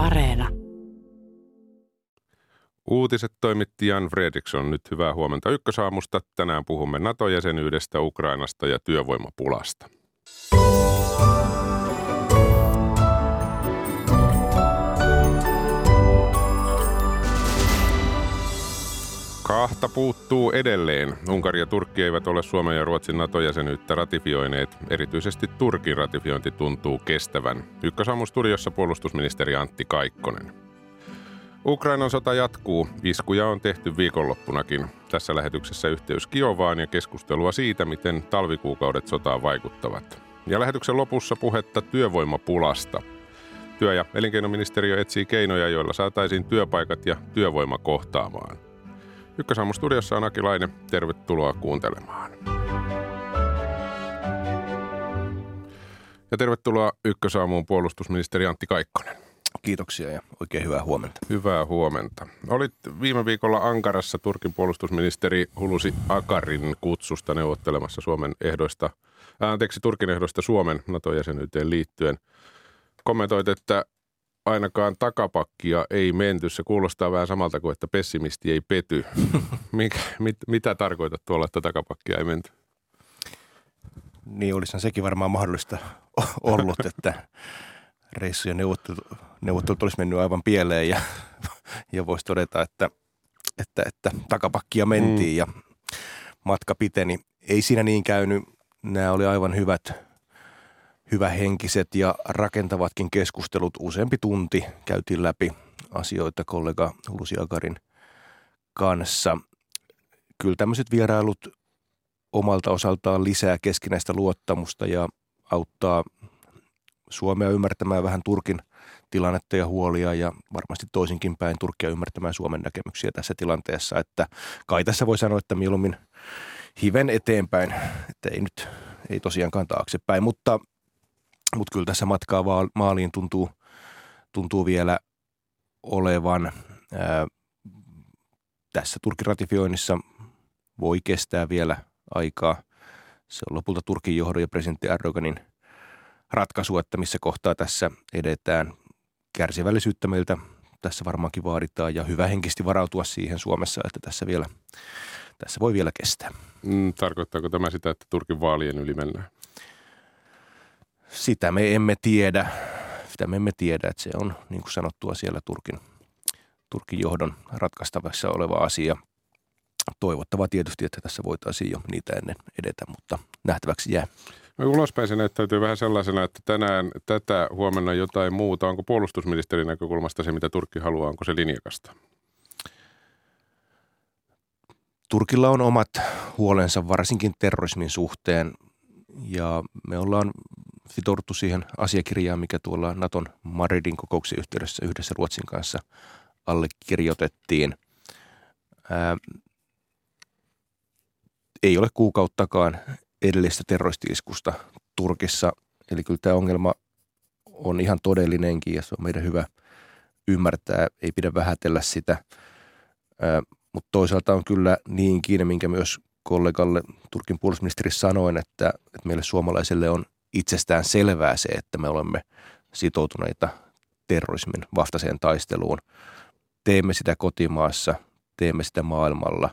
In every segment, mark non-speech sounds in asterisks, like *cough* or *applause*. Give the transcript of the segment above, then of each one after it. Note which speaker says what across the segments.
Speaker 1: Areena.
Speaker 2: Uutiset toimitti Jan Fredriksson. Nyt hyvää huomenta ykkösaamusta. Tänään puhumme NATO-jäsenyydestä, Ukrainasta ja työvoimapulasta. Kahta puuttuu edelleen. Unkari ja Turkki eivät ole Suomen ja Ruotsin NATO-jäsenyyttä ratifioineet. Erityisesti Turkin ratifiointi tuntuu kestävän. Ykkösaamu-studiossa puolustusministeri Antti Kaikkonen. Ukrainan sota jatkuu. Iskuja on tehty viikonloppunakin. Tässä lähetyksessä yhteys Kiovaan ja keskustelua siitä, miten talvikuukaudet sotaan vaikuttavat. Ja lähetyksen lopussa puhetta työvoimapulasta. Työ- ja elinkeinoministeriö etsii keinoja, joilla saataisiin työpaikat ja työvoima kohtaamaan. Ykkösaamu studiossa on Aki Laine. Tervetuloa kuuntelemaan. Ja tervetuloa Ykkösaamuun puolustusministeri Antti Kaikkonen.
Speaker 3: Kiitoksia ja oikein hyvää huomenta.
Speaker 2: Hyvää huomenta. Olit viime viikolla Ankarassa Turkin puolustusministeri Hulusi Akarin kutsusta neuvottelemassa Suomen ehdoista, anteeksi, Turkin ehdoista Suomen NATO-jäsenyyteen liittyen. Kommentoit, että ainakaan takapakkia ei menty. Se kuulostaa vähän samalta kuin, että pessimisti ei pety. *laughs* Mikä, mit, mitä tarkoitat tuolla, että takapakkia ei menty?
Speaker 3: Niin olisihan sekin varmaan mahdollista *laughs* ollut, että reissu ja neuvottelut, neuvottelut olisi mennyt aivan pieleen ja, *laughs* ja voisi todeta, että, että, että takapakkia mentiin mm. ja matka piteni. Ei siinä niin käynyt. Nämä oli aivan hyvät, hyvähenkiset ja rakentavatkin keskustelut. Useampi tunti käytiin läpi asioita kollega Lusi Akarin kanssa. Kyllä tämmöiset vierailut omalta osaltaan lisää keskinäistä luottamusta ja auttaa Suomea ymmärtämään vähän Turkin tilannetta ja huolia ja varmasti toisinkin päin Turkia ymmärtämään Suomen näkemyksiä tässä tilanteessa. Että kai tässä voi sanoa, että mieluummin hiven eteenpäin, että ei nyt, ei tosiaankaan taaksepäin, mutta, mutta kyllä tässä matkaa maaliin tuntuu, tuntuu vielä olevan. Ää, tässä Turkin ratifioinnissa voi kestää vielä aikaa. Se on lopulta Turkin johdon ja presidentti Erdoganin – ratkaisu, että missä kohtaa tässä edetään. Kärsivällisyyttä meiltä tässä varmaankin vaaditaan ja hyvä henkisesti varautua siihen Suomessa, että tässä, vielä, tässä voi vielä kestää.
Speaker 2: Mm, tarkoittaako tämä sitä, että Turkin vaalien yli mennään?
Speaker 3: Sitä me emme tiedä. Sitä me emme tiedä, että se on niin kuin sanottua siellä Turkin, Turkin johdon ratkaistavassa oleva asia. Toivottavaa tietysti, että tässä voitaisiin jo niitä ennen edetä, mutta nähtäväksi jää.
Speaker 2: No ulospäin se näyttäytyy vähän sellaisena, että tänään tätä huomenna jotain muuta. Onko puolustusministerin näkökulmasta se, mitä Turkki haluaa, onko se linjakasta?
Speaker 3: Turkilla on omat huolensa varsinkin terrorismin suhteen ja me ollaan sitouduttu siihen asiakirjaan, mikä tuolla Naton Madridin kokouksen yhteydessä yhdessä Ruotsin kanssa allekirjoitettiin. Ää, ei ole kuukauttakaan edellisestä terroristiiskusta Turkissa. Eli kyllä tämä ongelma on ihan todellinenkin ja se on meidän hyvä ymmärtää. Ei pidä vähätellä sitä, mutta toisaalta on kyllä niin kiinni, minkä myös kollegalle Turkin puolustusministeri sanoin, että, että meille suomalaisille on itsestään selvää se, että me olemme sitoutuneita terrorismin vastaiseen taisteluun. Teemme sitä kotimaassa, teemme sitä maailmalla.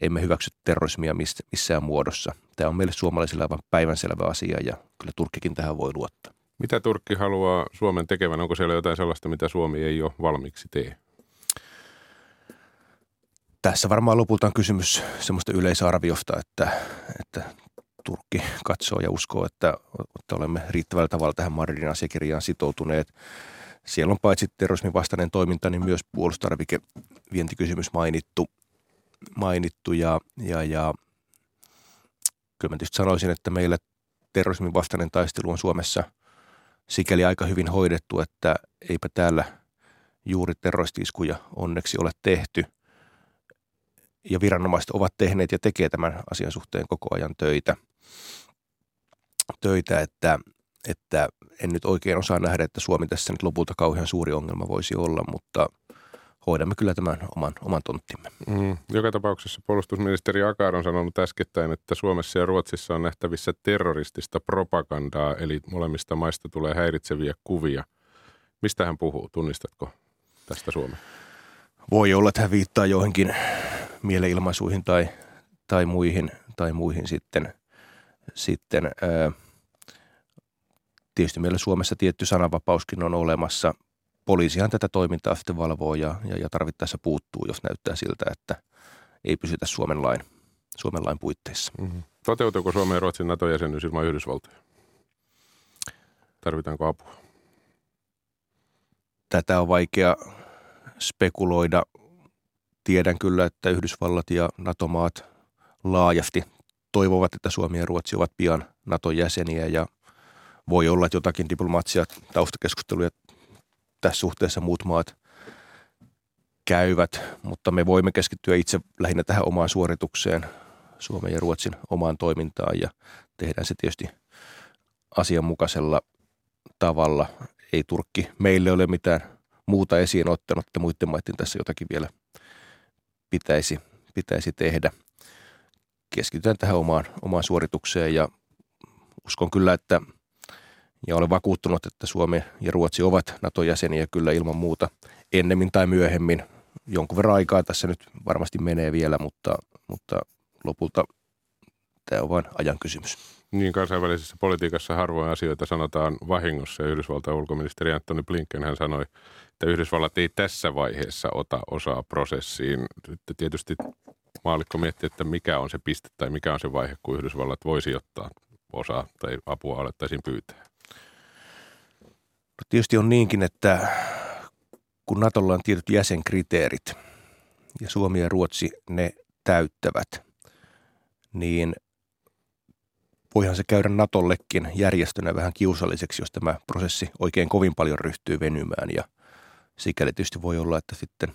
Speaker 3: Emme hyväksy terrorismia missään muodossa. Tämä on meille suomalaisille aivan päivänselvä asia ja kyllä Turkkikin tähän voi luottaa.
Speaker 2: Mitä Turkki haluaa Suomen tekevän? Onko siellä jotain sellaista, mitä Suomi ei ole valmiiksi tee?
Speaker 3: Tässä varmaan lopulta on kysymys semmoista yleisarviosta, että, että Turkki katsoo ja uskoo, että, että olemme riittävällä tavalla tähän Madridin asiakirjaan sitoutuneet. Siellä on paitsi terrorismin vastainen toiminta, niin myös puolustarvikevientikysymys mainittu, mainittu ja, ja, ja kyllä mä tietysti sanoisin, että meillä terrorismin vastainen taistelu on Suomessa sikäli aika hyvin hoidettu, että eipä täällä juuri terroristiskuja onneksi ole tehty. Ja viranomaiset ovat tehneet ja tekee tämän asian suhteen koko ajan töitä. Töitä, että, että en nyt oikein osaa nähdä, että Suomi tässä nyt lopulta kauhean suuri ongelma voisi olla, mutta – hoidamme kyllä tämän oman, oman tonttimme.
Speaker 2: Mm. Joka tapauksessa puolustusministeri Akar on sanonut äskettäin, että Suomessa ja Ruotsissa on nähtävissä terroristista propagandaa, eli molemmista maista tulee häiritseviä kuvia. Mistä hän puhuu? Tunnistatko tästä Suomea?
Speaker 3: Voi olla, että hän viittaa joihinkin mieleilmaisuihin tai, tai, muihin, tai muihin sitten. Sitten tietysti meillä Suomessa tietty sananvapauskin on olemassa. Poliisihan tätä toimintaa sitten valvoo ja, ja, ja tarvittaessa puuttuu, jos näyttää siltä, että ei pysytä Suomen lain, Suomen lain puitteissa. Mm-hmm.
Speaker 2: Toteutuuko Suomen ja Ruotsin NATO-jäsenyys ilman Yhdysvaltoja? Tarvitaanko apua?
Speaker 3: Tätä on vaikea spekuloida. Tiedän kyllä, että Yhdysvallat ja NATO-maat laajasti toivovat, että Suomi ja Ruotsi ovat pian NATO-jäseniä ja voi olla, että jotakin diplomaatsia taustakeskusteluja tässä suhteessa muut maat käyvät, mutta me voimme keskittyä itse lähinnä tähän omaan suoritukseen, Suomen ja Ruotsin omaan toimintaan ja tehdään se tietysti asianmukaisella tavalla. Ei Turkki meille ole mitään muuta esiin ottanut, että muiden maiden tässä jotakin vielä pitäisi, pitäisi tehdä. Keskitytään tähän omaan, omaan suoritukseen ja uskon kyllä, että ja olen vakuuttunut, että Suomi ja Ruotsi ovat NATO-jäseniä kyllä ilman muuta ennemmin tai myöhemmin. Jonkun verran aikaa tässä nyt varmasti menee vielä, mutta, mutta lopulta tämä on vain ajan kysymys.
Speaker 2: Niin kansainvälisessä politiikassa harvoin asioita sanotaan vahingossa Yhdysvaltain ulkoministeri Antoni Blinken hän sanoi, että Yhdysvallat ei tässä vaiheessa ota osaa prosessiin. Tietysti maalikko miettii, että mikä on se piste tai mikä on se vaihe, kun Yhdysvallat voisi ottaa osaa tai apua alettaisiin pyytää.
Speaker 3: No tietysti on niinkin, että kun Natolla on tietyt jäsenkriteerit ja Suomi ja Ruotsi ne täyttävät, niin voihan se käydä Natollekin järjestönä vähän kiusalliseksi, jos tämä prosessi oikein kovin paljon ryhtyy venymään. Ja sikäli tietysti voi olla, että sitten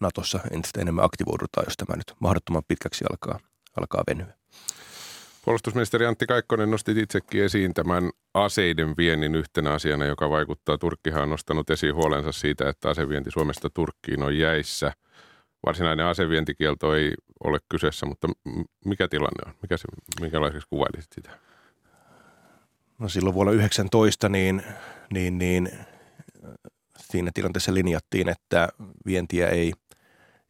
Speaker 3: Natossa entistä enemmän aktivoidutaan, jos tämä nyt mahdottoman pitkäksi alkaa, alkaa venyä.
Speaker 2: Puolustusministeri Antti Kaikkonen nosti itsekin esiin tämän aseiden viennin yhtenä asiana, joka vaikuttaa. Turkkihan on nostanut esiin huolensa siitä, että asevienti Suomesta Turkkiin on jäissä. Varsinainen asevientikielto ei ole kyseessä, mutta mikä tilanne on? Mikä se, minkälaiseksi kuvailisit sitä?
Speaker 3: No silloin vuonna 19 niin, niin, niin siinä tilanteessa linjattiin, että vientiä ei,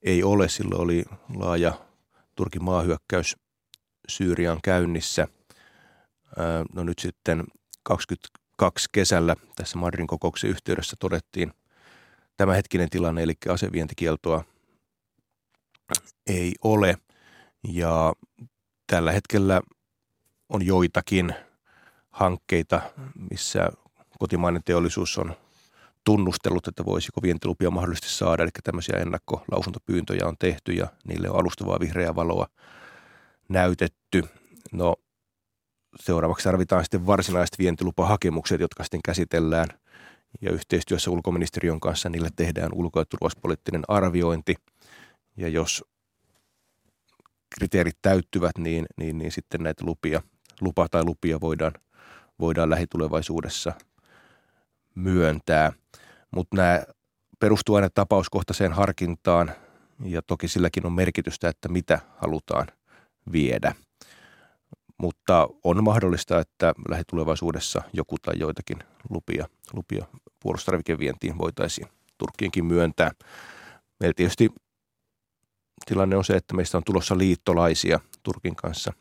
Speaker 3: ei ole. Silloin oli laaja Turkin maahyökkäys Syyrian käynnissä. No nyt sitten 22 kesällä tässä Madrin kokouksen yhteydessä todettiin tämänhetkinen tilanne, eli asevientikieltoa ei ole. Ja tällä hetkellä on joitakin hankkeita, missä kotimainen teollisuus on tunnustellut, että voisiko vientilupia mahdollisesti saada. Eli tämmöisiä ennakkolausuntopyyntöjä on tehty ja niille on alustavaa vihreää valoa näytetty. No seuraavaksi tarvitaan sitten varsinaiset vientilupahakemukset, jotka sitten käsitellään ja yhteistyössä ulkoministeriön kanssa niille tehdään ulko- ja turvallisuuspoliittinen arviointi. Ja jos kriteerit täyttyvät, niin, niin, niin sitten näitä lupia, lupa tai lupia voidaan, voidaan lähitulevaisuudessa myöntää. Mutta nämä perustuu aina tapauskohtaiseen harkintaan ja toki silläkin on merkitystä, että mitä halutaan – viedä. Mutta on mahdollista, että lähitulevaisuudessa joku tai joitakin lupia, lupia puolustarvikevientiin voitaisiin Turkkiinkin myöntää. Meillä tietysti tilanne on se, että meistä on tulossa liittolaisia Turkin kanssa.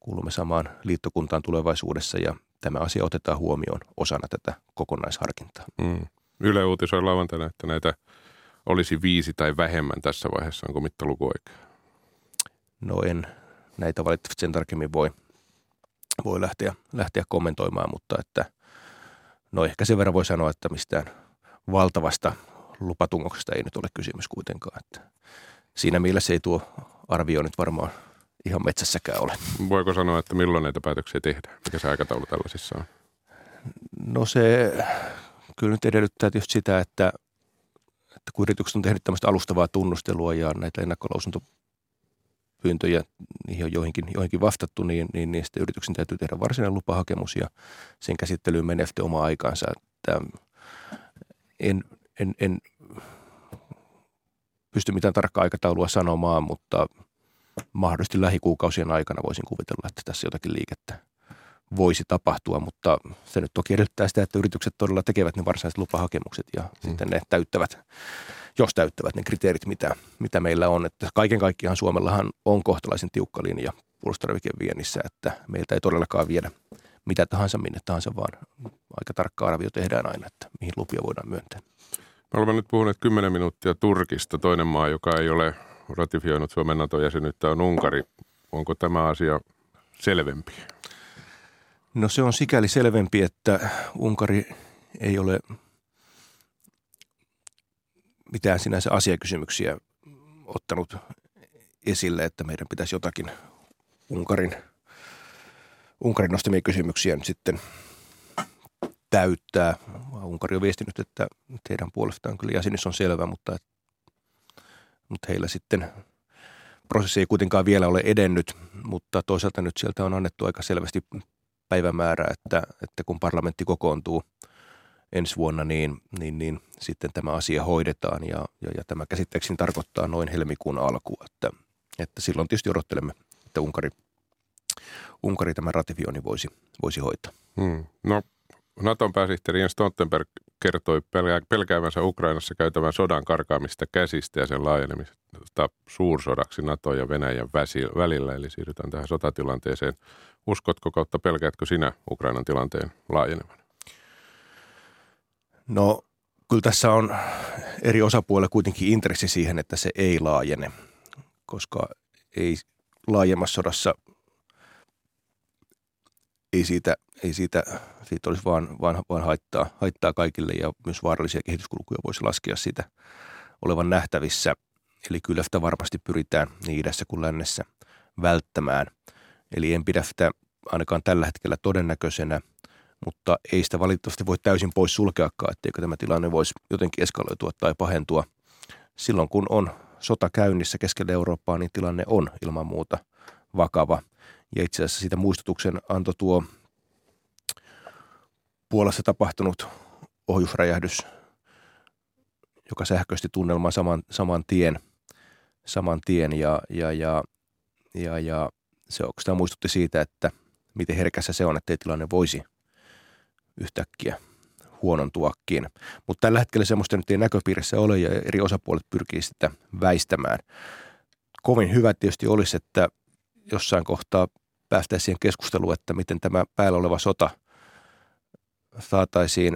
Speaker 3: Kuulumme samaan liittokuntaan tulevaisuudessa ja tämä asia otetaan huomioon osana tätä kokonaisharkintaa. Mm.
Speaker 2: Yle uutisoi lauantaina, että näitä olisi viisi tai vähemmän tässä vaiheessa. Onko mittaluku oikea?
Speaker 3: No en näitä valitettavasti sen tarkemmin voi, voi lähteä, lähteä kommentoimaan, mutta että no ehkä sen verran voi sanoa, että mistään valtavasta lupatungoksesta ei nyt ole kysymys kuitenkaan. Että siinä mielessä ei tuo arvio nyt varmaan ihan metsässäkään ole.
Speaker 2: Voiko sanoa, että milloin näitä päätöksiä tehdään? Mikä se aikataulu tällaisissa on?
Speaker 3: No se kyllä nyt edellyttää tietysti sitä, että, että kun yritykset on tehnyt tämmöistä alustavaa tunnustelua ja näitä ennakkolausunto pyyntöjä, niihin on joihinkin, joihinkin vastattu, niin, niin, niin sitten yrityksen täytyy tehdä varsinainen lupahakemus ja sen käsittelyyn menee sitten oma aikaansa. Että en, en, en pysty mitään tarkkaa aikataulua sanomaan, mutta mahdollisesti lähikuukausien aikana voisin kuvitella, että tässä jotakin liikettä voisi tapahtua, mutta se nyt toki edellyttää sitä, että yritykset todella tekevät ne varsinaiset lupahakemukset ja mm. sitten ne täyttävät, jos täyttävät ne kriteerit, mitä, mitä meillä on. Että kaiken kaikkiaan Suomellahan on kohtalaisen tiukka linja puolustustarvikeviennissä, että meiltä ei todellakaan viedä mitä tahansa minne tahansa, vaan aika tarkka arvio tehdään aina, että mihin lupia voidaan myöntää.
Speaker 2: Me olemme nyt puhuneet 10 minuuttia Turkista. Toinen maa, joka ei ole ratifioinut Suomen NATO-jäsenyyttä, on Unkari. Onko tämä asia selvempi?
Speaker 3: No se on sikäli selvempi, että Unkari ei ole mitään sinänsä asiakysymyksiä ottanut esille, että meidän pitäisi jotakin Unkarin, Unkarin nostamia kysymyksiä nyt sitten täyttää. Unkari on viestinyt, että teidän puolestaan kyllä jäsenyys on selvä, mutta, mutta heillä sitten prosessi ei kuitenkaan vielä ole edennyt, mutta toisaalta nyt sieltä on annettu aika selvästi päivämäärä, että, että kun parlamentti kokoontuu ensi vuonna, niin, niin, niin sitten tämä asia hoidetaan ja, ja, ja tämä käsitteeksi tarkoittaa noin helmikuun alkua, että, että silloin tietysti odottelemme, että Unkari, Unkari tämän ratifioinnin voisi, voisi hoitaa.
Speaker 2: Hmm. No Naton pääsihteeri Jens Stoltenberg kertoi pelkäävänsä Ukrainassa käytävän sodan karkaamista käsistä ja sen laajenemista suursodaksi NATO ja Venäjän välillä, eli siirrytään tähän sotatilanteeseen. Uskotko kautta pelkäätkö sinä Ukrainan tilanteen laajenevan?
Speaker 3: No kyllä tässä on eri osapuolilla kuitenkin intressi siihen, että se ei laajene, koska ei laajemmassa sodassa ei siitä, ei siitä, siitä olisi vaan, vaan, vaan haittaa, haittaa kaikille ja myös vaarallisia kehityskulkuja voisi laskea siitä olevan nähtävissä. Eli kyllä sitä varmasti pyritään niin idässä kuin lännessä välttämään. Eli en pidä sitä ainakaan tällä hetkellä todennäköisenä, mutta ei sitä valitettavasti voi täysin pois sulkeakaan, etteikö tämä tilanne voisi jotenkin eskaloitua tai pahentua. Silloin kun on sota käynnissä keskellä Eurooppaa, niin tilanne on ilman muuta vakava. Ja itse asiassa siitä muistutuksen antoi tuo Puolassa tapahtunut ohjusräjähdys, joka sähköisti tunnelman saman, saman tien, saman tien ja, ja, ja, ja, ja se oikeastaan muistutti siitä, että miten herkässä se on, että tilanne voisi yhtäkkiä huonontuakin. Mutta tällä hetkellä semmoista nyt ei näköpiirissä ole ja eri osapuolet pyrkii sitä väistämään. Kovin hyvä tietysti olisi, että jossain kohtaa päästäisiin siihen keskusteluun, että miten tämä päällä oleva sota saataisiin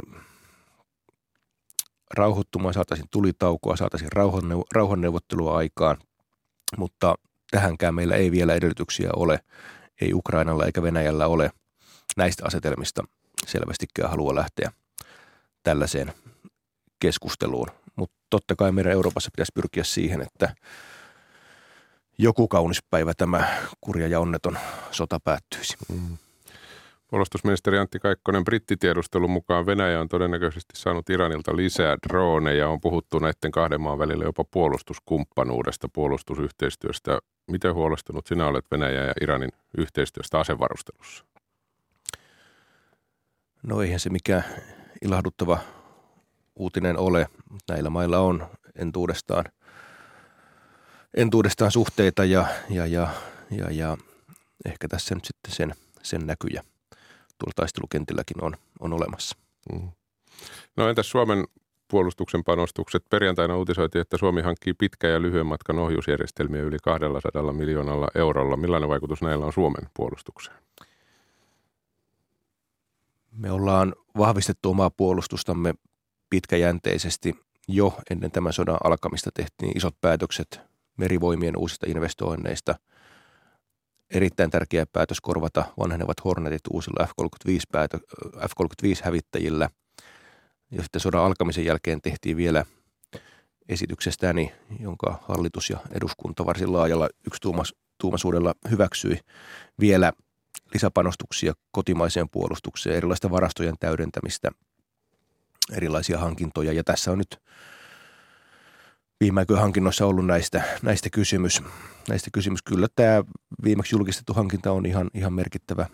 Speaker 3: rauhoittumaan, saataisiin tulitaukoa, saataisiin rauhanneuvottelua aikaan, mutta tähänkään meillä ei vielä edellytyksiä ole. Ei Ukrainalla eikä Venäjällä ole näistä asetelmista selvästikään halua lähteä tällaiseen keskusteluun. Mutta totta kai meidän Euroopassa pitäisi pyrkiä siihen, että joku kaunis päivä tämä kurja ja onneton sota päättyisi. Mm.
Speaker 2: Puolustusministeri Antti Kaikkonen, brittitiedustelun mukaan Venäjä on todennäköisesti saanut Iranilta lisää droneja. On puhuttu näiden kahden maan välillä jopa puolustuskumppanuudesta, puolustusyhteistyöstä. Miten huolestunut sinä olet Venäjä ja Iranin yhteistyöstä asevarustelussa?
Speaker 3: No eihän se mikään ilahduttava uutinen ole. Näillä mailla on entuudestaan – entuudestaan suhteita ja, ja, ja, ja, ja ehkä tässä nyt sitten sen, sen näkyjä tuolla taistelukentilläkin on, on olemassa. Mm.
Speaker 2: No entäs Suomen puolustuksen panostukset? Perjantaina uutisoitiin, että Suomi hankkii pitkä ja lyhyen matkan ohjusjärjestelmiä yli 200 miljoonalla eurolla. Millainen vaikutus näillä on Suomen puolustukseen?
Speaker 3: Me ollaan vahvistettu omaa puolustustamme pitkäjänteisesti. Jo ennen tämän sodan alkamista tehtiin isot päätökset merivoimien uusista investoinneista. Erittäin tärkeä päätös korvata vanhenevat Hornetit uusilla F-35, F-35-hävittäjillä. Ja sitten sodan alkamisen jälkeen tehtiin vielä esityksestäni, jonka hallitus ja eduskunta varsin laajalla yksituumaisuudella hyväksyi vielä lisäpanostuksia kotimaiseen puolustukseen, erilaista varastojen täydentämistä, erilaisia hankintoja. Ja tässä on nyt viime aikoina hankinnoissa ollut näistä, näistä kysymys. Näistä kysymys. Kyllä tämä viimeksi julkistettu hankinta on ihan, ihan merkittävä,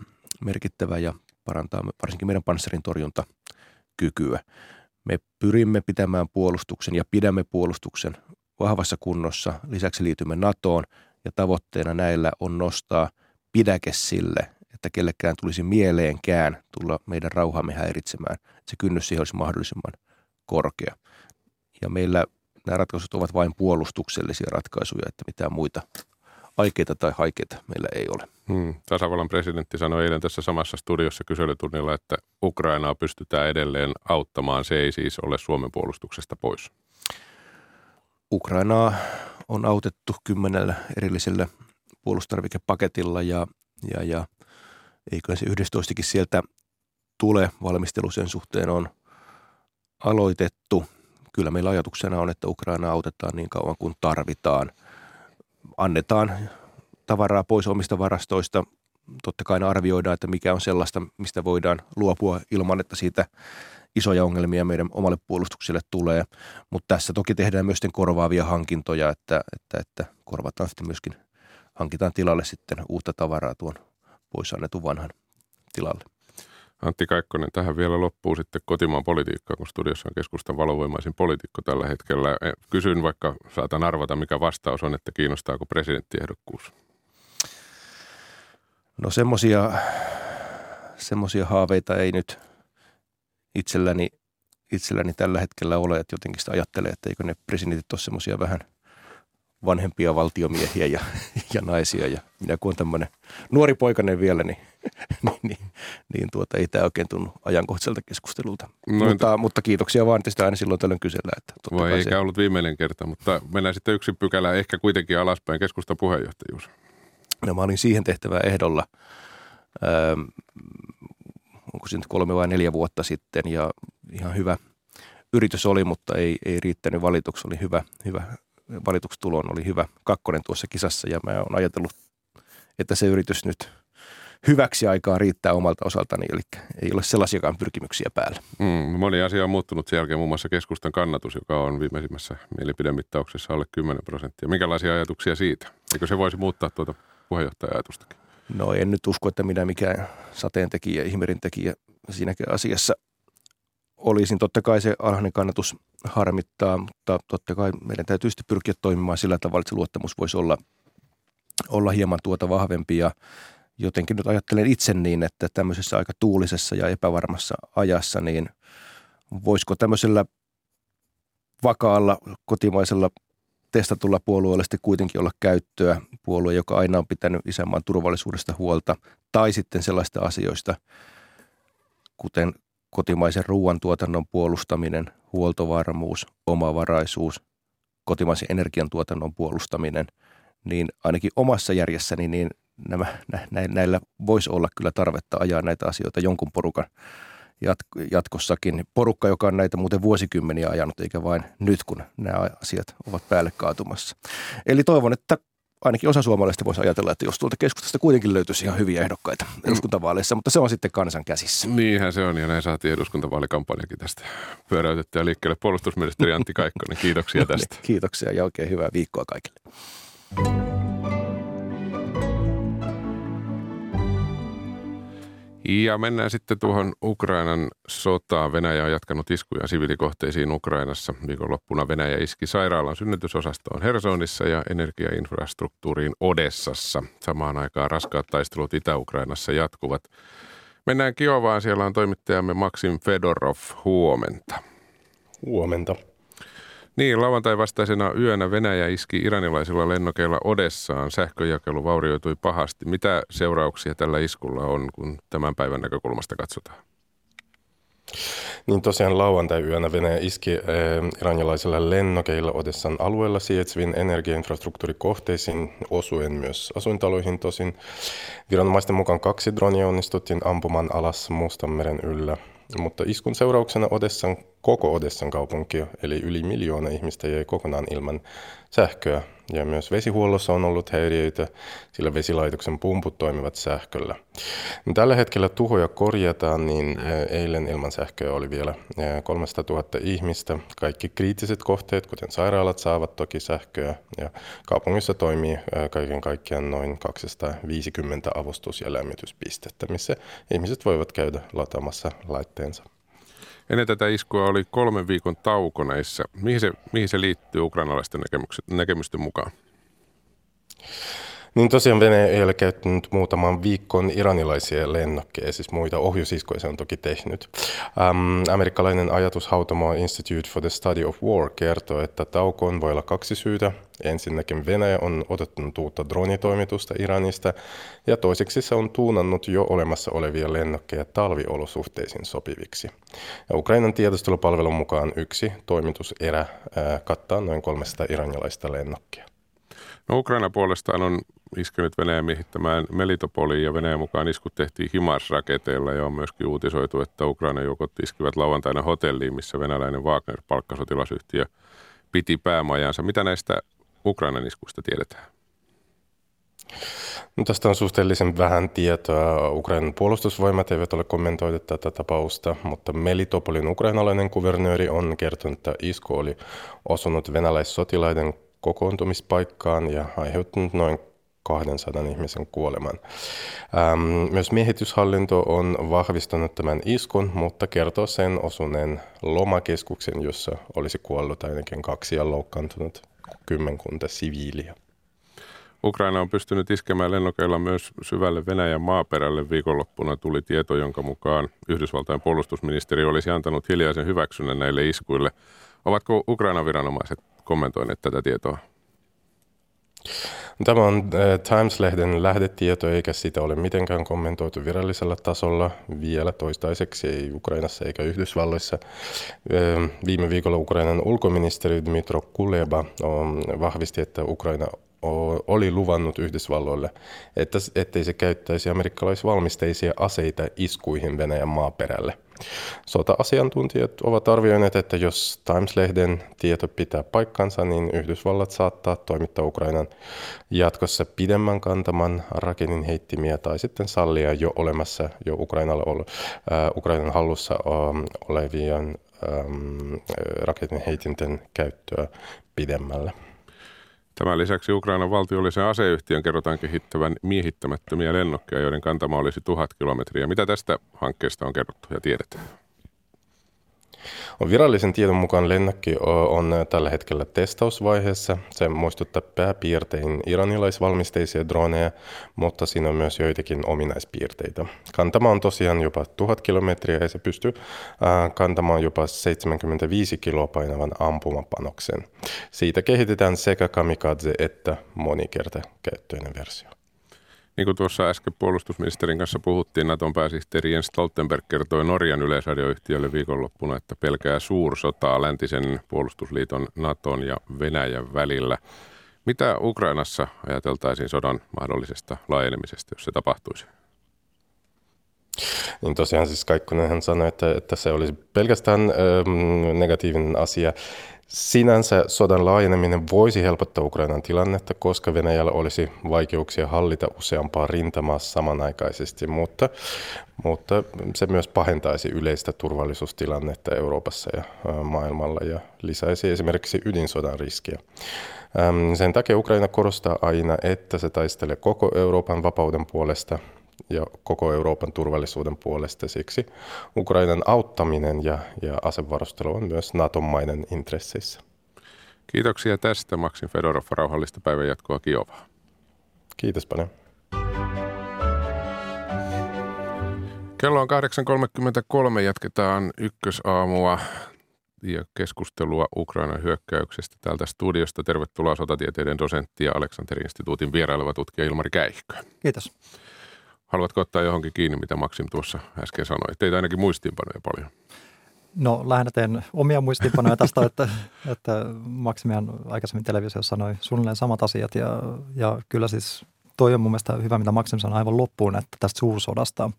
Speaker 3: merkittävä ja parantaa varsinkin meidän panssarin torjuntakykyä. Me pyrimme pitämään puolustuksen ja pidämme puolustuksen vahvassa kunnossa. Lisäksi liitymme NATOon ja tavoitteena näillä on nostaa pidäke sille, että kellekään tulisi mieleenkään tulla meidän rauhaamme häiritsemään. Se kynnys siihen olisi mahdollisimman korkea. Ja meillä nämä ratkaisut ovat vain puolustuksellisia ratkaisuja, että mitään muita aikeita tai haikeita meillä ei ole.
Speaker 2: Hmm. Tasavallan presidentti sanoi eilen tässä samassa studiossa kyselytunnilla, että Ukrainaa pystytään edelleen auttamaan. Se ei siis ole Suomen puolustuksesta pois.
Speaker 3: Ukrainaa on autettu kymmenellä erillisellä puolustarvikepaketilla ja, ja, ja eikö se 11 sieltä tule. Valmistelu sen suhteen on aloitettu. Kyllä meillä ajatuksena on, että Ukraina autetaan niin kauan kuin tarvitaan. Annetaan tavaraa pois omista varastoista. Totta kai arvioidaan, että mikä on sellaista, mistä voidaan luopua ilman, että siitä isoja ongelmia meidän omalle puolustukselle tulee. Mutta tässä toki tehdään myös korvaavia hankintoja, että, että, että korvataan sitten myöskin, hankitaan tilalle sitten uutta tavaraa tuon pois annetun vanhan tilalle.
Speaker 2: Antti Kaikkonen, tähän vielä loppuu sitten kotimaan politiikkaa, kun studiossa on keskustan valovoimaisin poliitikko tällä hetkellä. Eh, kysyn vaikka, saatan arvata, mikä vastaus on, että kiinnostaako presidenttiehdokkuus?
Speaker 3: No semmoisia semmosia haaveita ei nyt itselläni, itselläni tällä hetkellä ole, että jotenkin sitä ajattelee, että eikö ne presidentit ole semmoisia vähän vanhempia valtiomiehiä ja, ja naisia. Ja minä kun tämmöinen nuori poikainen vielä, niin, niin, niin, niin tuota, ei tämä oikein tunnu ajankohtaiselta keskustelulta. No, mutta, mutta, kiitoksia vaan, että sitä aina silloin tällöin kysellään. Että
Speaker 2: Vai eikä se... ollut viimeinen kerta, mutta mennään sitten yksi pykälä ehkä kuitenkin alaspäin keskustan puheenjohtajuus.
Speaker 3: No mä olin siihen tehtävää ehdolla, öö, onko se nyt kolme vai neljä vuotta sitten ja ihan hyvä yritys oli, mutta ei, ei riittänyt valituksi. Oli hyvä, hyvä valituksi oli hyvä kakkonen tuossa kisassa ja mä oon ajatellut, että se yritys nyt hyväksi aikaa riittää omalta osaltani, eli ei ole sellaisiakaan pyrkimyksiä päällä.
Speaker 2: Mm, moni asia on muuttunut sen jälkeen, muun muassa keskustan kannatus, joka on viimeisimmässä mielipidemittauksessa alle 10 prosenttia. Minkälaisia ajatuksia siitä? Eikö se voisi muuttaa tuota puheenjohtaja-ajatustakin?
Speaker 3: No en nyt usko, että minä mikään sateentekijä, ihmerin tekijä siinäkin asiassa olisin. Totta kai se alhainen kannatus harmittaa, mutta totta kai meidän täytyy sitten pyrkiä toimimaan sillä tavalla, että se luottamus voisi olla, olla hieman tuota vahvempi ja jotenkin nyt ajattelen itse niin, että tämmöisessä aika tuulisessa ja epävarmassa ajassa, niin voisiko tämmöisellä vakaalla kotimaisella testatulla puolueella sitten kuitenkin olla käyttöä puolue, joka aina on pitänyt isänmaan turvallisuudesta huolta, tai sitten sellaista asioista, kuten kotimaisen ruoantuotannon puolustaminen, huoltovarmuus, omavaraisuus, kotimaisen energiantuotannon puolustaminen, niin ainakin omassa järjessäni niin nämä, nä, näillä voisi olla kyllä tarvetta ajaa näitä asioita jonkun porukan jatkossakin. Porukka, joka on näitä muuten vuosikymmeniä ajanut, eikä vain nyt, kun nämä asiat ovat päälle kaatumassa. Eli toivon, että ainakin osa suomalaisista voisi ajatella, että jos tuolta keskustasta kuitenkin löytyisi ihan hyviä ehdokkaita eduskuntavaaleissa, mutta se on sitten kansan käsissä.
Speaker 2: Niinhän se on, ja näin saatiin eduskuntavaalikampanjakin tästä pyöräytettyä liikkeelle. Puolustusministeri Antti Kaikkonen, kiitoksia *laughs* no niin, tästä.
Speaker 3: Kiitoksia ja oikein hyvää viikkoa kaikille.
Speaker 2: Ja mennään sitten tuohon Ukrainan sotaan. Venäjä on jatkanut iskuja siviilikohteisiin Ukrainassa. Viikonloppuna Venäjä iski sairaalan synnytysosastoon Hersonissa ja energiainfrastruktuuriin Odessassa. Samaan aikaan raskaat taistelut Itä-Ukrainassa jatkuvat. Mennään Kiovaan. Siellä on toimittajamme Maxim Fedorov. Huomenta.
Speaker 1: Huomenta.
Speaker 2: Niin, lauantai vastaisena yönä Venäjä iski iranilaisilla lennokeilla Odessaan. Sähköjakelu vaurioitui pahasti. Mitä seurauksia tällä iskulla on, kun tämän päivän näkökulmasta katsotaan?
Speaker 1: Niin tosiaan lauantai-yönä Venäjä iski äh, iranilaisilla lennokeilla Odessan alueella sijaitseviin energiainfrastruktuurikohteisiin, osuen myös asuintaloihin tosin. Viranomaisten mukaan kaksi dronia onnistuttiin ampumaan alas Mustanmeren yllä. Mutta iskun seurauksena Odessan, koko Odessan kaupunki, eli yli miljoona ihmistä jäi kokonaan ilman sähköä. Ja myös vesihuollossa on ollut häiriöitä, sillä vesilaitoksen pumput toimivat sähköllä. No, tällä hetkellä tuhoja korjataan, niin eilen ilman sähköä oli vielä 300 000 ihmistä. Kaikki kriittiset kohteet, kuten sairaalat, saavat toki sähköä. Ja kaupungissa toimii kaiken kaikkiaan noin 250 avustus- ja lämmityspistettä, missä ihmiset voivat käydä lataamassa laitteensa.
Speaker 2: Ennen tätä iskua oli kolmen viikon tauko näissä. Mihin se, mihin se liittyy ukrainalaisten näkemysten mukaan?
Speaker 1: Niin tosiaan Venäjä ei ole käyttänyt muutaman viikon iranilaisia lennokkeja, siis muita ohjusiskuja se on toki tehnyt. Ähm, amerikkalainen ajatushautomo Institute for the Study of War kertoo, että taukoon voi olla kaksi syytä. Ensinnäkin Venäjä on odottanut uutta dronitoimitusta Iranista ja toiseksi se on tuunannut jo olemassa olevia lennokkeja talviolosuhteisiin sopiviksi. Ja Ukrainan tiedustelupalvelun mukaan yksi toimituserä ää, kattaa noin 300 iranilaista lennokkia.
Speaker 2: No Ukraina puolestaan on iskenyt Venäjän miehittämään Melitopoliin ja Venäjän mukaan iskut tehtiin Himars-raketeilla ja on myöskin uutisoitu, että Ukraina joukot iskivät lauantaina hotelliin, missä venäläinen Wagner-palkkasotilasyhtiö piti päämajansa. Mitä näistä Ukrainan iskuista tiedetään?
Speaker 1: No, tästä on suhteellisen vähän tietoa. Ukrainan puolustusvoimat eivät ole kommentoineet tätä tapausta, mutta Melitopolin ukrainalainen kuvernööri on kertonut, että isku oli osunut venäläissotilaiden kokoontumispaikkaan ja aiheuttanut noin 200 ihmisen kuoleman. Ähm, myös miehityshallinto on vahvistanut tämän iskun, mutta kertoo sen osuneen lomakeskuksen, jossa olisi kuollut ainakin kaksi ja loukkaantunut kymmenkunta siviiliä.
Speaker 2: Ukraina on pystynyt iskemään lennokeilla myös syvälle Venäjän maaperälle. Viikonloppuna tuli tieto, jonka mukaan Yhdysvaltain puolustusministeri olisi antanut hiljaisen hyväksynnän näille iskuille. Ovatko Ukrainan viranomaiset kommentoineet tätä tietoa?
Speaker 1: Tämä on äh, Times-lehden lähdetieto, eikä sitä ole mitenkään kommentoitu virallisella tasolla vielä toistaiseksi, ei Ukrainassa eikä Yhdysvalloissa. Äh, viime viikolla Ukrainan ulkoministeri Dmitro Kuleba ähm, vahvisti, että Ukraina oli luvannut Yhdysvalloille, että, ettei se käyttäisi amerikkalaisvalmisteisia aseita iskuihin Venäjän maaperälle. Sota-asiantuntijat ovat arvioineet, että jos Times-lehden tieto pitää paikkansa, niin Yhdysvallat saattaa toimittaa Ukrainan jatkossa pidemmän kantaman raketin heittimiä tai sitten sallia jo olemassa jo Ukrainalla äh, Ukrainan hallussa äh, olevien ähm, raketin heitinten käyttöä pidemmälle.
Speaker 2: Tämän lisäksi Ukrainan valtiollisen aseyhtiön kerrotaan kehittävän miehittämättömiä lennokkeja, joiden kantama olisi tuhat kilometriä. Mitä tästä hankkeesta on kerrottu ja tiedetään?
Speaker 1: Virallisen tiedon mukaan lennokki on tällä hetkellä testausvaiheessa. Se muistuttaa pääpiirtein iranilaisvalmisteisia droneja, mutta siinä on myös joitakin ominaispiirteitä. Kantama on tosiaan jopa 1000 kilometriä ja se pystyy kantamaan jopa 75 kiloa painavan ampumapanoksen. Siitä kehitetään sekä kamikaze että monikertakäyttöinen versio.
Speaker 2: Niin kuin tuossa äsken puolustusministerin kanssa puhuttiin, Naton pääsihteeri Jens Stoltenberg kertoi Norjan yleisradioyhtiölle viikonloppuna, että pelkää suursotaa läntisen puolustusliiton Naton ja Venäjän välillä. Mitä Ukrainassa ajateltaisiin sodan mahdollisesta laajenemisesta, jos se tapahtuisi?
Speaker 1: Niin tosiaan siis Kaikkonenhan sanoi, että, että se olisi pelkästään ähm, negatiivinen asia. Sinänsä sodan laajeneminen voisi helpottaa Ukrainan tilannetta, koska Venäjällä olisi vaikeuksia hallita useampaa rintamaa samanaikaisesti, mutta, mutta se myös pahentaisi yleistä turvallisuustilannetta Euroopassa ja maailmalla ja lisäisi esimerkiksi ydinsodan riskiä. Sen takia Ukraina korostaa aina, että se taistelee koko Euroopan vapauden puolesta ja koko Euroopan turvallisuuden puolesta. Siksi Ukrainan auttaminen ja, ja asevarustelu on myös NATO-maiden intresseissä.
Speaker 2: Kiitoksia tästä Maksin Fedorov. Rauhallista päivän jatkoa Kiovaa.
Speaker 1: Kiitos paljon.
Speaker 2: Kello on 8.33. Jatketaan ykkösaamua ja keskustelua Ukrainan hyökkäyksestä täältä studiosta. Tervetuloa sotatieteiden dosentti ja Aleksanterin instituutin vieraileva tutkija Ilmari Käihkö.
Speaker 4: Kiitos.
Speaker 2: Haluatko ottaa johonkin kiinni, mitä Maksim tuossa äsken sanoi? Teitä ainakin muistiinpanoja paljon.
Speaker 4: No lähinnä teen omia muistiinpanoja tästä, *laughs* että, että Maksimian aikaisemmin televisiossa sanoi suunnilleen samat asiat ja, ja kyllä siis toi on mun mielestä hyvä, mitä Maksim sanoi aivan loppuun, että tästä suursodasta.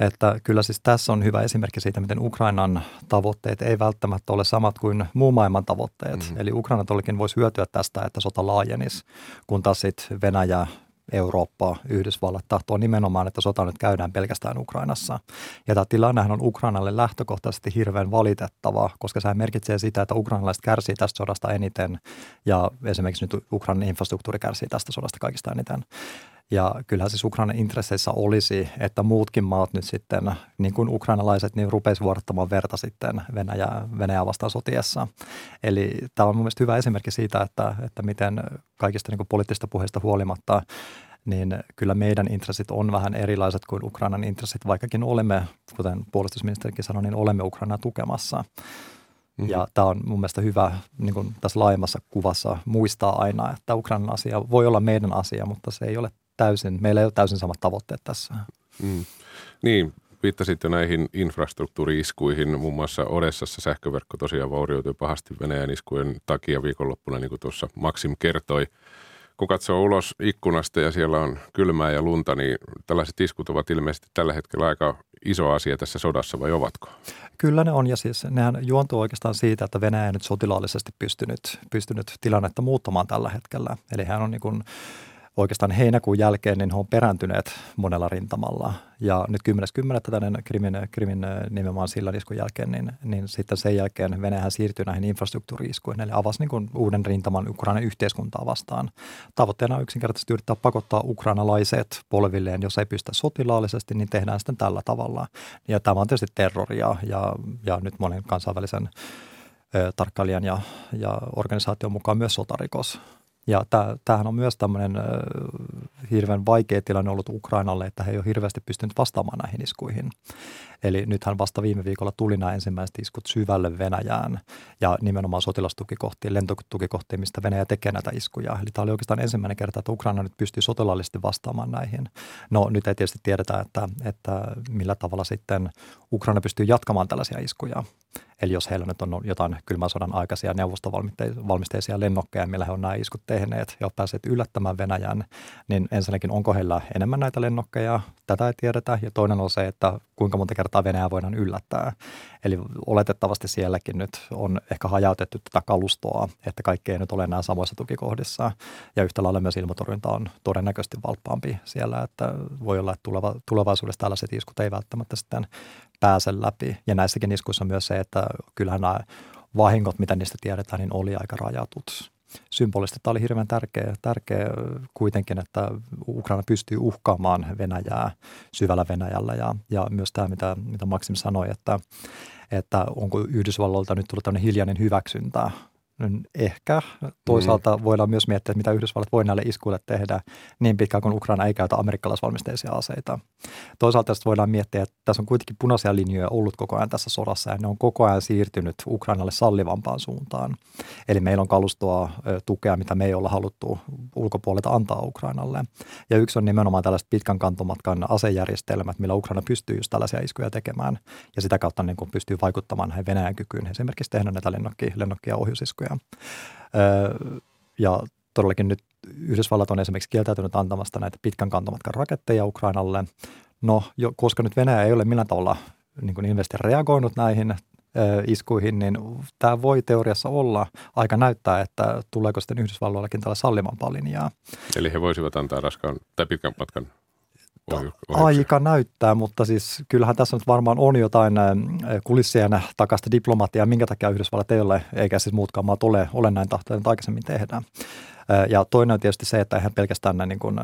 Speaker 4: Että kyllä siis tässä on hyvä esimerkki siitä, miten Ukrainan tavoitteet ei välttämättä ole samat kuin muun maailman tavoitteet. Mm-hmm. Eli Ukraina todellakin voisi hyötyä tästä, että sota laajenisi, kun taas sitten Venäjä Eurooppaa, Yhdysvallat tahtoo nimenomaan, että sota nyt käydään pelkästään Ukrainassa. Ja tämä tilannehan on Ukrainalle lähtökohtaisesti hirveän valitettava, koska se merkitsee sitä, että ukrainalaiset kärsii tästä sodasta eniten ja esimerkiksi nyt Ukrainan infrastruktuuri kärsii tästä sodasta kaikista eniten. Ja kyllähän siis Ukrainan intresseissä olisi, että muutkin maat nyt sitten, niin kuin ukrainalaiset, niin rupeisi vuorottamaan verta sitten Venäjä, Venäjä vastaan sotiessa. Eli tämä on mun mielestä hyvä esimerkki siitä, että, että miten kaikista niin poliittisista puheista huolimatta niin kyllä meidän intressit on vähän erilaiset kuin Ukrainan intressit, vaikkakin olemme, kuten puolustusministerikin sanoi, niin olemme Ukrainaa tukemassa. Mm-hmm. Ja tämä on mun mielestä hyvä niin kuin tässä laajemmassa kuvassa muistaa aina, että Ukrainan asia voi olla meidän asia, mutta se ei ole täysin, meillä ei ole täysin samat tavoitteet tässä. Mm.
Speaker 2: Niin, viittasit jo näihin infrastruktuuriiskuihin. Muun muassa Odessassa sähköverkko tosiaan vaurioitui pahasti Venäjän iskujen takia viikonloppuna, niin kuin tuossa Maxim kertoi. Kun katsoo ulos ikkunasta ja siellä on kylmää ja lunta, niin tällaiset iskut ovat ilmeisesti tällä hetkellä aika iso asia tässä sodassa, vai ovatko?
Speaker 4: Kyllä ne on, ja siis nehän juontuu oikeastaan siitä, että Venäjä ei nyt sotilaallisesti pystynyt, pystynyt tilannetta muuttamaan tällä hetkellä. Eli hän on niin kuin oikeastaan heinäkuun jälkeen niin he on perääntyneet monella rintamalla. Ja nyt 10.10. tällainen krimin, krimin nimenomaan sillä iskun jälkeen, niin, niin sitten sen jälkeen Venäjä siirtyi näihin infrastruktuuriiskuihin, eli avasi niin kuin uuden rintaman Ukrainan yhteiskuntaa vastaan. Tavoitteena on yksinkertaisesti yrittää pakottaa ukrainalaiset polvilleen, jos ei pystytä sotilaallisesti, niin tehdään sitten tällä tavalla. Ja tämä on tietysti terroria ja, ja nyt monen kansainvälisen tarkkailijan ja, ja organisaation mukaan myös sotarikos. Ja tämähän on myös tämmöinen hirveän vaikea tilanne ollut Ukrainalle, että he ei ole hirveästi pystynyt vastaamaan näihin iskuihin. Eli nythän vasta viime viikolla tuli nämä ensimmäiset iskut syvälle Venäjään ja nimenomaan sotilastukikohtiin, lentotukikohtiin, mistä Venäjä tekee näitä iskuja. Eli tämä oli oikeastaan ensimmäinen kerta, että Ukraina nyt pystyy sotilaallisesti vastaamaan näihin. No nyt ei tietysti tiedetä, että, että millä tavalla sitten Ukraina pystyy jatkamaan tällaisia iskuja. Eli jos heillä nyt on jotain kylmän sodan aikaisia neuvostovalmisteisia lennokkeja, millä he on nämä iskut tehneet ja päässeet yllättämään Venäjän, niin ensinnäkin onko heillä enemmän näitä lennokkeja, tätä ei tiedetä. Ja toinen on se, että kuinka monta kertaa Venäjä voidaan yllättää. Eli oletettavasti sielläkin nyt on ehkä hajautettu tätä kalustoa, että kaikki ei nyt ole enää samoissa tukikohdissa. Ja yhtä lailla myös ilmatorjunta on todennäköisesti valppaampi siellä, että voi olla, että tuleva, tulevaisuudessa tällaiset iskut ei välttämättä sitten pääse läpi. Ja näissäkin iskuissa on myös se, että kyllähän nämä vahingot, mitä niistä tiedetään, niin oli aika rajatut symbolista. Tämä oli hirveän tärkeä, tärkeä kuitenkin, että Ukraina pystyy uhkaamaan Venäjää syvällä Venäjällä. Ja, ja myös tämä, mitä, mitä Maxim sanoi, että, että onko Yhdysvalloilta nyt tullut tämmöinen hiljainen hyväksyntä ehkä. Toisaalta mm. voidaan myös miettiä, että mitä Yhdysvallat voi näille iskuille tehdä niin pitkään, kun Ukraina ei käytä amerikkalaisvalmisteisia aseita. Toisaalta tästä voidaan miettiä, että tässä on kuitenkin punaisia linjoja ollut koko ajan tässä sodassa ja ne on koko ajan siirtynyt Ukrainalle sallivampaan suuntaan. Eli meillä on kalustoa tukea, mitä me ei olla haluttu ulkopuolelta antaa Ukrainalle. Ja yksi on nimenomaan tällaiset pitkän kantomatkan asejärjestelmät, millä Ukraina pystyy just tällaisia iskuja tekemään ja sitä kautta niin kuin pystyy vaikuttamaan Venäjän kykyyn esimerkiksi tehdä näitä lennokki, lennokki- ja ohjusiskuja Öö, ja todellakin nyt Yhdysvallat on esimerkiksi kieltäytynyt antamasta näitä pitkän kantomatkan raketteja Ukrainalle. No, jo, koska nyt Venäjä ei ole millään tavalla niin kuin ilmeisesti reagoinut näihin iskuihin, niin tämä voi teoriassa olla aika näyttää, että tuleeko sitten Yhdysvalloillakin tällä sallimampaa linjaa.
Speaker 2: Eli he voisivat antaa raskaan tai pitkän matkan
Speaker 4: Aika näyttää, mutta siis kyllähän tässä nyt varmaan on jotain kulissien takasta diplomatiaa, minkä takia Yhdysvallat ei ole, eikä siis muutkaan maat ole, ole näin tahtoja, aikaisemmin tehdään. Ja toinen on tietysti se, että eihän pelkästään nämä niin kuin,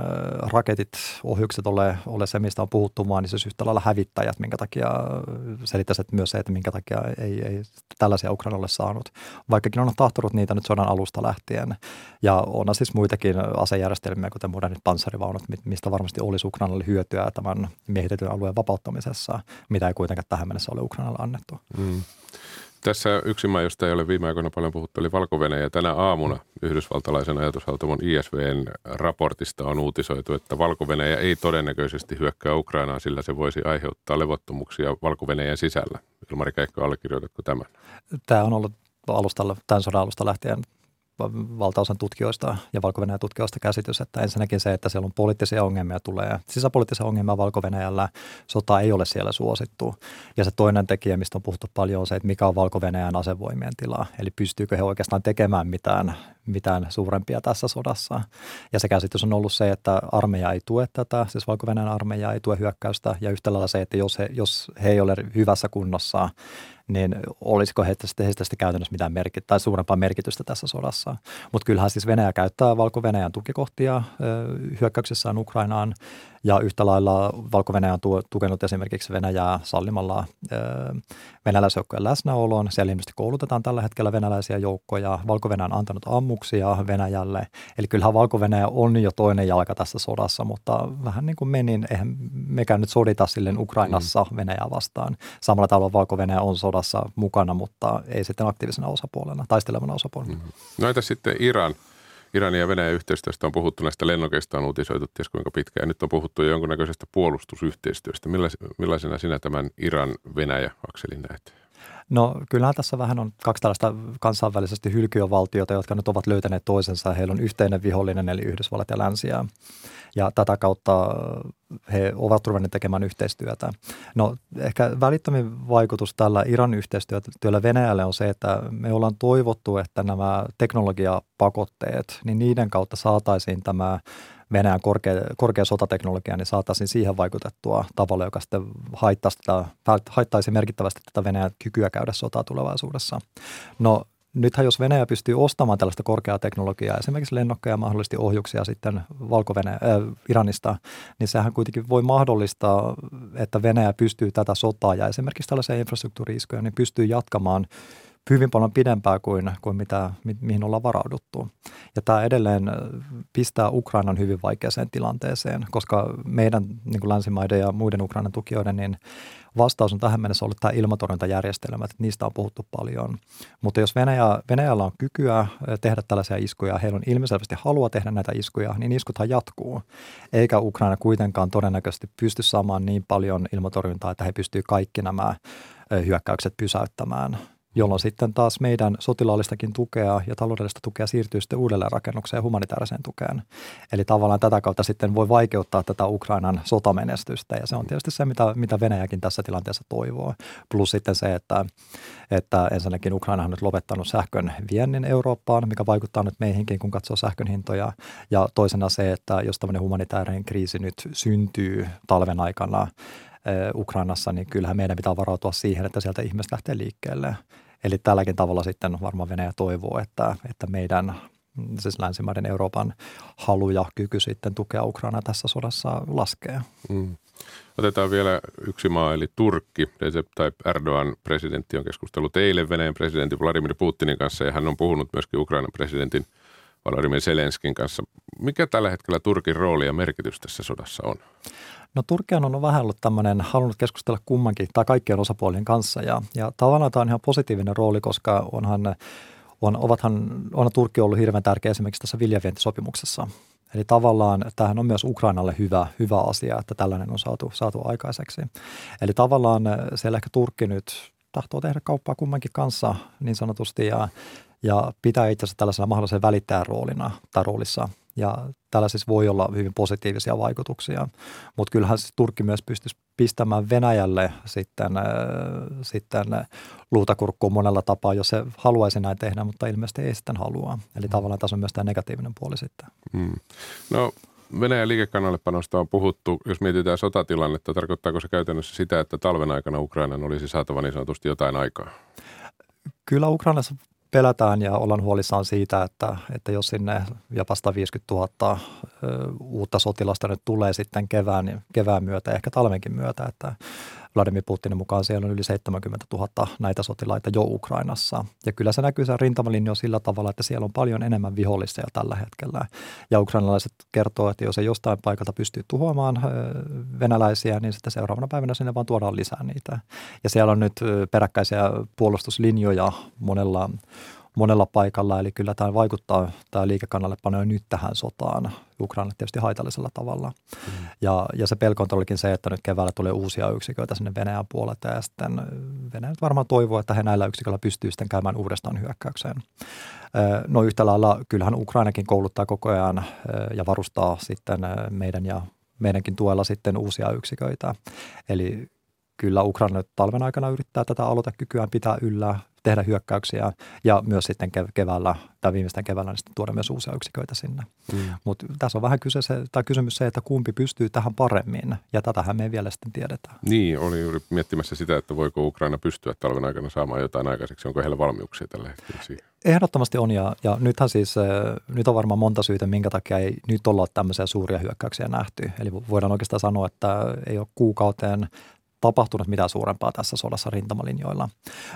Speaker 4: raketit, ohjukset ole, ole se, mistä on puhuttu, vaan niin siis yhtä lailla hävittäjät, minkä takia selittäisi myös se, että minkä takia ei, ei tällaisia Ukraina ole saanut. Vaikkakin on tahtonut niitä nyt sodan alusta lähtien. Ja on siis muitakin asejärjestelmiä, kuten modernit panssarivaunut, mistä varmasti olisi Ukrainalle hyötyä tämän miehitetyn alueen vapauttamisessa, mitä ei kuitenkaan tähän mennessä ole Ukrainalle annettu. Mm.
Speaker 2: Tässä yksi maa, josta ei ole viime aikoina paljon puhuttu, oli valko ja tänä aamuna yhdysvaltalaisen ajatushaltamon ISVn raportista on uutisoitu, että valko ei todennäköisesti hyökkää Ukrainaan, sillä se voisi aiheuttaa levottomuuksia valko sisällä. Ilmari Keikko, allekirjoitatko tämän?
Speaker 4: Tämä on ollut alustalla, tämän sodan alusta lähtien valtaosan tutkijoista ja valko tutkijoista käsitys, että ensinnäkin se, että siellä on poliittisia ongelmia tulee. Sisäpoliittisia ongelmia valko sota ei ole siellä suosittu. Ja se toinen tekijä, mistä on puhuttu paljon, on se, että mikä on valko asevoimien tila. Eli pystyykö he oikeastaan tekemään mitään, mitään suurempia tässä sodassa. Ja se käsitys on ollut se, että armeija ei tue tätä, siis valko armeija ei tue hyökkäystä. Ja yhtä lailla se, että jos he, jos he ei ole hyvässä kunnossa, niin olisiko heistä sitten käytännössä mitään merkit- tai suurempaa merkitystä tässä sodassa. Mutta kyllähän siis Venäjä käyttää Valko-Venäjän tukikohtia hyökkäyksessään Ukrainaan ja yhtä lailla valko on tukenut esimerkiksi Venäjää sallimalla venäläisjoukkojen läsnäoloon. Siellä ilmeisesti koulutetaan tällä hetkellä venäläisiä joukkoja. valko on antanut ammuksia Venäjälle. Eli kyllähän valko on jo toinen jalka tässä sodassa, mutta vähän niin kuin menin, eihän mekään nyt sodita silleen Ukrainassa mm. Venäjää vastaan. Samalla tavalla valko on sodassa mukana, mutta ei sitten aktiivisena osapuolena, taistelevana osapuolena. Mm.
Speaker 2: No entä sitten Iran? Iranin ja Venäjän yhteistyöstä on puhuttu, näistä lennokeista on uutisoitu ties kuinka pitkään. Nyt on puhuttu jo jonkunnäköisestä puolustusyhteistyöstä. Millaisena sinä tämän Iran-Venäjä-akselin näet?
Speaker 4: No kyllähän tässä vähän on kaksi tällaista kansainvälisesti hylkyövaltiota, jotka nyt ovat löytäneet toisensa. Heillä on yhteinen vihollinen eli Yhdysvallat ja Länsiä. Ja tätä kautta he ovat ruvenneet tekemään yhteistyötä. No ehkä välittömin vaikutus tällä Iran yhteistyöllä Venäjälle on se, että me ollaan toivottu, että nämä teknologiapakotteet, niin niiden kautta saataisiin tämä Venäjän korkea, korkea sotateknologia, niin saataisiin siihen vaikutettua tavalla, joka sitten haittaisi, tätä, haittaisi merkittävästi tätä Venäjän kykyä käydä sotaa tulevaisuudessa. No nythän jos Venäjä pystyy ostamaan tällaista korkeaa teknologiaa, esimerkiksi lennokkeja ja mahdollisesti ohjuksia sitten valko äh, Iranista, niin sehän kuitenkin voi mahdollistaa, että Venäjä pystyy tätä sotaa ja esimerkiksi tällaisia infrastruktuuriiskuja, niin pystyy jatkamaan hyvin paljon pidempää kuin, kuin mitä, mi, mihin ollaan varauduttu. Ja tämä edelleen pistää Ukrainan hyvin vaikeaseen tilanteeseen, koska meidän niin kuin länsimaiden ja muiden Ukrainan tukijoiden niin vastaus on tähän mennessä ollut tämä ilmatorjuntajärjestelmät, että niistä on puhuttu paljon. Mutta jos Venäjä, Venäjällä on kykyä tehdä tällaisia iskuja, heillä on ilmiselvästi halua tehdä näitä iskuja, niin iskuthan jatkuu. Eikä Ukraina kuitenkaan todennäköisesti pysty saamaan niin paljon ilmatorjuntaa, että he pystyvät kaikki nämä hyökkäykset pysäyttämään jolloin sitten taas meidän sotilaallistakin tukea ja taloudellista tukea siirtyy sitten uudelleen rakennukseen ja humanitaariseen tukeen. Eli tavallaan tätä kautta sitten voi vaikeuttaa tätä Ukrainan sotamenestystä ja se on tietysti se, mitä, mitä Venäjäkin tässä tilanteessa toivoo. Plus sitten se, että, että ensinnäkin Ukraina on nyt lopettanut sähkön viennin Eurooppaan, mikä vaikuttaa nyt meihinkin, kun katsoo sähkön hintoja. Ja toisena se, että jos tämmöinen humanitaarinen kriisi nyt syntyy talven aikana, Ukrainassa, niin kyllähän meidän pitää varautua siihen, että sieltä ihmiset lähtee liikkeelle. Eli tälläkin tavalla sitten varmaan Venäjä toivoo, että, että meidän siis länsimaiden Euroopan halu ja kyky sitten tukea Ukrainaa tässä sodassa laskee. Mm.
Speaker 2: Otetaan vielä yksi maa, eli Turkki. Recep Tayyip Erdogan presidentti on keskustellut eilen Venäjän presidentin Vladimir Putinin kanssa ja hän on puhunut myöskin Ukrainan presidentin Vladimir Zelenskin kanssa. Mikä tällä hetkellä Turkin rooli ja merkitys tässä sodassa on?
Speaker 4: No Turkki on vähän ollut tämmöinen, halunnut keskustella kummankin tai kaikkien osapuolien kanssa ja, ja tavallaan tämä on ihan positiivinen rooli, koska onhan, on, ovathan, on Turkki ollut hirveän tärkeä esimerkiksi tässä viljavientisopimuksessa. Eli tavallaan tämähän on myös Ukrainalle hyvä, hyvä asia, että tällainen on saatu, saatu aikaiseksi. Eli tavallaan siellä ehkä Turkki nyt tahtoo tehdä kauppaa kummankin kanssa niin sanotusti ja, ja pitää itse asiassa tällaisena mahdollisen välittäjän roolina tai roolissa – ja tällä siis voi olla hyvin positiivisia vaikutuksia. Mutta kyllähän siis Turkki myös pystyisi pistämään Venäjälle sitten, äh, sitten luutakurkkuun monella tapaa, jos se haluaisi näin tehdä, mutta ilmeisesti ei sitten halua. Eli mm. tavallaan tässä on myös tämä negatiivinen puoli sitten. Mm.
Speaker 2: No Venäjän liikekannallepanosta on puhuttu, jos mietitään sotatilannetta, tarkoittaako se käytännössä sitä, että talven aikana Ukrainan olisi saatava niin sanotusti jotain aikaa?
Speaker 4: Kyllä Ukrainassa pelätään ja ollaan huolissaan siitä, että, että jos sinne jopa 150 000 uutta sotilasta nyt tulee sitten kevään, kevään myötä, ehkä talvenkin myötä, että Vladimir Putinin mukaan siellä on yli 70 000 näitä sotilaita jo Ukrainassa. Ja kyllä se näkyy se rintamalinjo sillä tavalla, että siellä on paljon enemmän vihollisia tällä hetkellä. Ja ukrainalaiset kertoo, että jos ei jostain paikalta pystyy tuhoamaan venäläisiä, niin sitten seuraavana päivänä sinne vaan tuodaan lisää niitä. Ja siellä on nyt peräkkäisiä puolustuslinjoja monella monella paikalla, eli kyllä tämä vaikuttaa, tämä liikekannallepano nyt tähän sotaan Ukrainalle tietysti haitallisella tavalla. Mm. Ja, ja se pelko on todellakin se, että nyt keväällä tulee uusia yksiköitä sinne Venäjän puolelta ja sitten Venäjä varmaan toivoo, että he näillä yksiköillä pystyy sitten käymään uudestaan hyökkäykseen. No yhtä lailla kyllähän Ukrainakin kouluttaa koko ajan ja varustaa sitten meidän ja meidänkin tuella sitten uusia yksiköitä. Eli kyllä Ukraina nyt talven aikana yrittää tätä aloitekykyään pitää yllä tehdä hyökkäyksiä ja myös sitten keväällä tai viimeistään keväällä niin sitten tuoda myös uusia yksiköitä sinne. Mm. Mutta tässä on vähän kyse se, tai kysymys se, että kumpi pystyy tähän paremmin ja tätähän me ei vielä sitten tiedetä.
Speaker 2: Niin, oli juuri miettimässä sitä, että voiko Ukraina pystyä talven aikana saamaan jotain aikaiseksi. Onko heillä valmiuksia tällä hetkellä siihen?
Speaker 4: Ehdottomasti on ja, ja nythän siis, nyt on varmaan monta syytä, minkä takia ei nyt olla tämmöisiä suuria hyökkäyksiä nähty. Eli voidaan oikeastaan sanoa, että ei ole kuukauteen tapahtunut mitään suurempaa tässä sodassa rintamalinjoilla.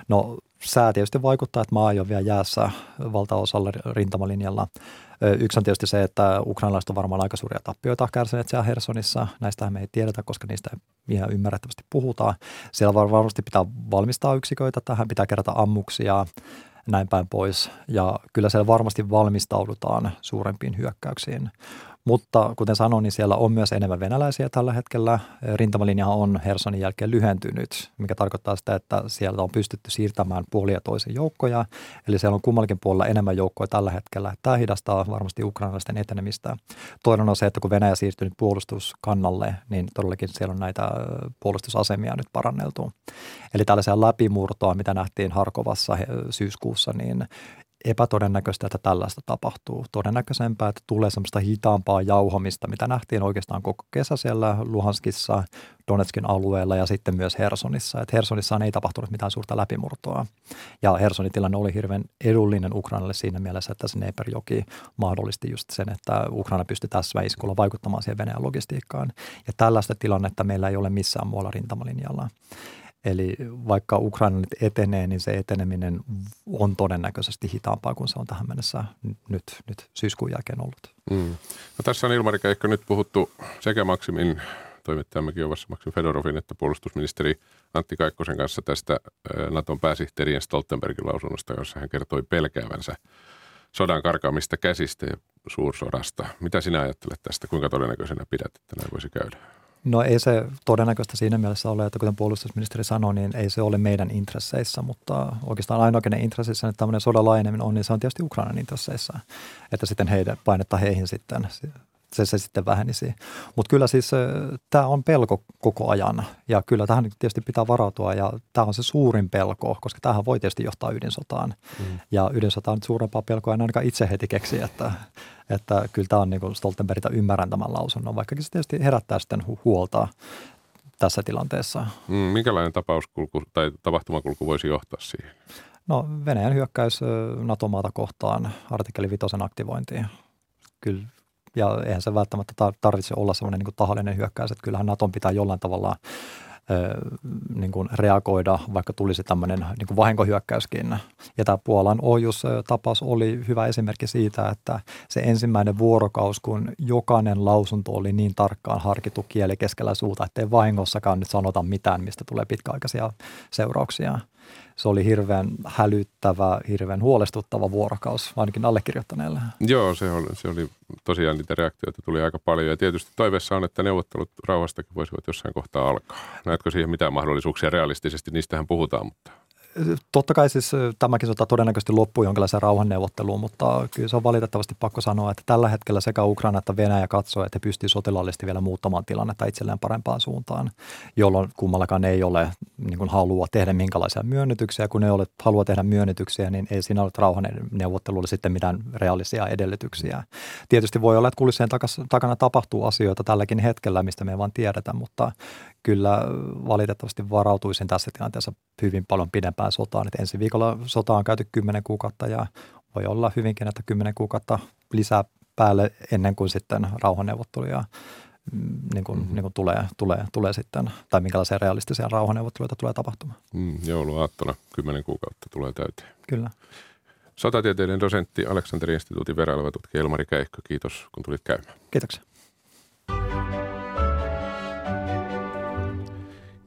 Speaker 4: No sää tietysti vaikuttaa, että maa ei ole vielä jäässä valtaosalla rintamalinjalla. Yksi on tietysti se, että ukrainalaiset on varmaan aika suuria tappioita kärsineet siellä Hersonissa. Näistä me ei tiedetä, koska niistä ihan ymmärrettävästi puhutaan. Siellä varmasti pitää valmistaa yksiköitä tähän, pitää kerätä ammuksia, näin päin pois. Ja kyllä siellä varmasti valmistaudutaan suurempiin hyökkäyksiin. Mutta kuten sanoin, niin siellä on myös enemmän venäläisiä tällä hetkellä. Rintamalinja on Hersonin jälkeen lyhentynyt, mikä tarkoittaa sitä, että siellä on pystytty siirtämään puolia toisen joukkoja. Eli siellä on kummallakin puolella enemmän joukkoja tällä hetkellä. Tämä hidastaa varmasti ukrainalaisten etenemistä. Toinen on se, että kun Venäjä siirtyy nyt puolustuskannalle, niin todellakin siellä on näitä puolustusasemia nyt paranneltu. Eli tällaisia läpimurtoa, mitä nähtiin Harkovassa syyskuussa, niin epätodennäköistä, että tällaista tapahtuu. Todennäköisempää, että tulee semmoista hitaampaa jauhamista, mitä nähtiin oikeastaan koko kesä siellä Luhanskissa, Donetskin alueella ja sitten myös Hersonissa. Et Hersonissa ei tapahtunut mitään suurta läpimurtoa. Ja Hersonin tilanne oli hirveän edullinen Ukrainalle siinä mielessä, että se Dnieperjoki mahdollisti just sen, että Ukraina pystyi tässä iskulla vaikuttamaan siihen Venäjän logistiikkaan. Ja tällaista tilannetta meillä ei ole missään muualla rintamalinjalla. Eli vaikka Ukraina nyt etenee, niin se eteneminen on todennäköisesti hitaampaa kuin se on tähän mennessä nyt, nyt syyskuun jälkeen ollut. Mm.
Speaker 2: No tässä on Ilmari Keikko nyt puhuttu sekä Maksimin toimittajamme Kiovassa Maksim Fedorovin että puolustusministeri Antti Kaikkosen kanssa tästä Naton pääsihteerien Stoltenbergin lausunnosta, jossa hän kertoi pelkäävänsä sodan karkaamista käsistä ja suursodasta. Mitä sinä ajattelet tästä? Kuinka todennäköisenä pidät, että näin voisi käydä?
Speaker 4: No ei se todennäköistä siinä mielessä ole, että kuten puolustusministeri sanoi, niin ei se ole meidän intresseissä, mutta oikeastaan ainoa, kenen intresseissä tämmöinen sodan laajeneminen on, niin se on tietysti Ukrainan intresseissä, että sitten heidän painetta heihin sitten se, se sitten vähenisi. Mutta kyllä siis tämä on pelko koko ajan ja kyllä tähän tietysti pitää varautua ja tämä on se suurin pelko, koska tähän voi tietysti johtaa ydinsotaan. Mm. Ja ydinsota on nyt suurempaa pelkoa en ainakaan itse heti keksi, että, että kyllä tämä on niin kuin Stoltenbergiltä ymmärrän tämän lausunnon, vaikkakin se tietysti herättää sitten huolta tässä tilanteessa.
Speaker 2: Mm, minkälainen tapauskulku tai tapahtumakulku voisi johtaa siihen?
Speaker 4: No Venäjän hyökkäys NATO-maata kohtaan, artikkeli 5 aktivointiin. Kyllä ja eihän se välttämättä tarvitse olla semmoinen niin tahallinen hyökkäys, että kyllähän Naton pitää jollain tavalla niin kuin reagoida, vaikka tulisi tämmöinen niin kuin vahinkohyökkäyskin. Ja tämä Puolan ohjustapaus oli hyvä esimerkki siitä, että se ensimmäinen vuorokaus, kun jokainen lausunto oli niin tarkkaan harkittu kieli keskellä suuta, ettei vahingossakaan nyt sanota mitään, mistä tulee pitkäaikaisia seurauksia se oli hirveän hälyttävä, hirveän huolestuttava vuorokaus, ainakin allekirjoittaneelle.
Speaker 2: Joo, se oli, se oli tosiaan niitä reaktioita tuli aika paljon. Ja tietysti toiveessa on, että neuvottelut rauhastakin voisivat jossain kohtaa alkaa. Näetkö siihen mitään mahdollisuuksia realistisesti? Niistähän puhutaan, mutta
Speaker 4: Totta kai siis tämäkin sota todennäköisesti loppuu jonkinlaiseen rauhanneuvotteluun, mutta kyllä se on valitettavasti pakko sanoa, että tällä hetkellä sekä Ukraina että Venäjä katsoo, että he pystyvät sotilaallisesti vielä muuttamaan tilannetta itselleen parempaan suuntaan, jolloin kummallakaan ei ole niin kuin halua tehdä minkälaisia myönnytyksiä. Kun ei ole halua tehdä myönnytyksiä, niin ei siinä ole rauhanneuvottelulle sitten mitään reaalisia edellytyksiä. Tietysti voi olla, että kulisseen takana tapahtuu asioita tälläkin hetkellä, mistä me ei vaan tiedetä, mutta kyllä valitettavasti varautuisin tässä tilanteessa hyvin paljon pidempään sotaan. Et ensi viikolla sota on käyty 10 kuukautta ja voi olla hyvinkin, että 10 kuukautta lisää päälle ennen kuin sitten rauhanneuvotteluja mm, niin kuin, mm-hmm. niin kuin tulee, tulee, tulee sitten, tai minkälaisia realistisia rauhanneuvotteluita tulee tapahtumaan.
Speaker 2: Mm, jouluaattona 10 kuukautta tulee täyteen.
Speaker 4: Kyllä.
Speaker 2: Sotatieteiden dosentti Aleksanteri instituutin verailuva tutkija Elmari Käikkö, kiitos kun tulit käymään.
Speaker 4: Kiitoksia.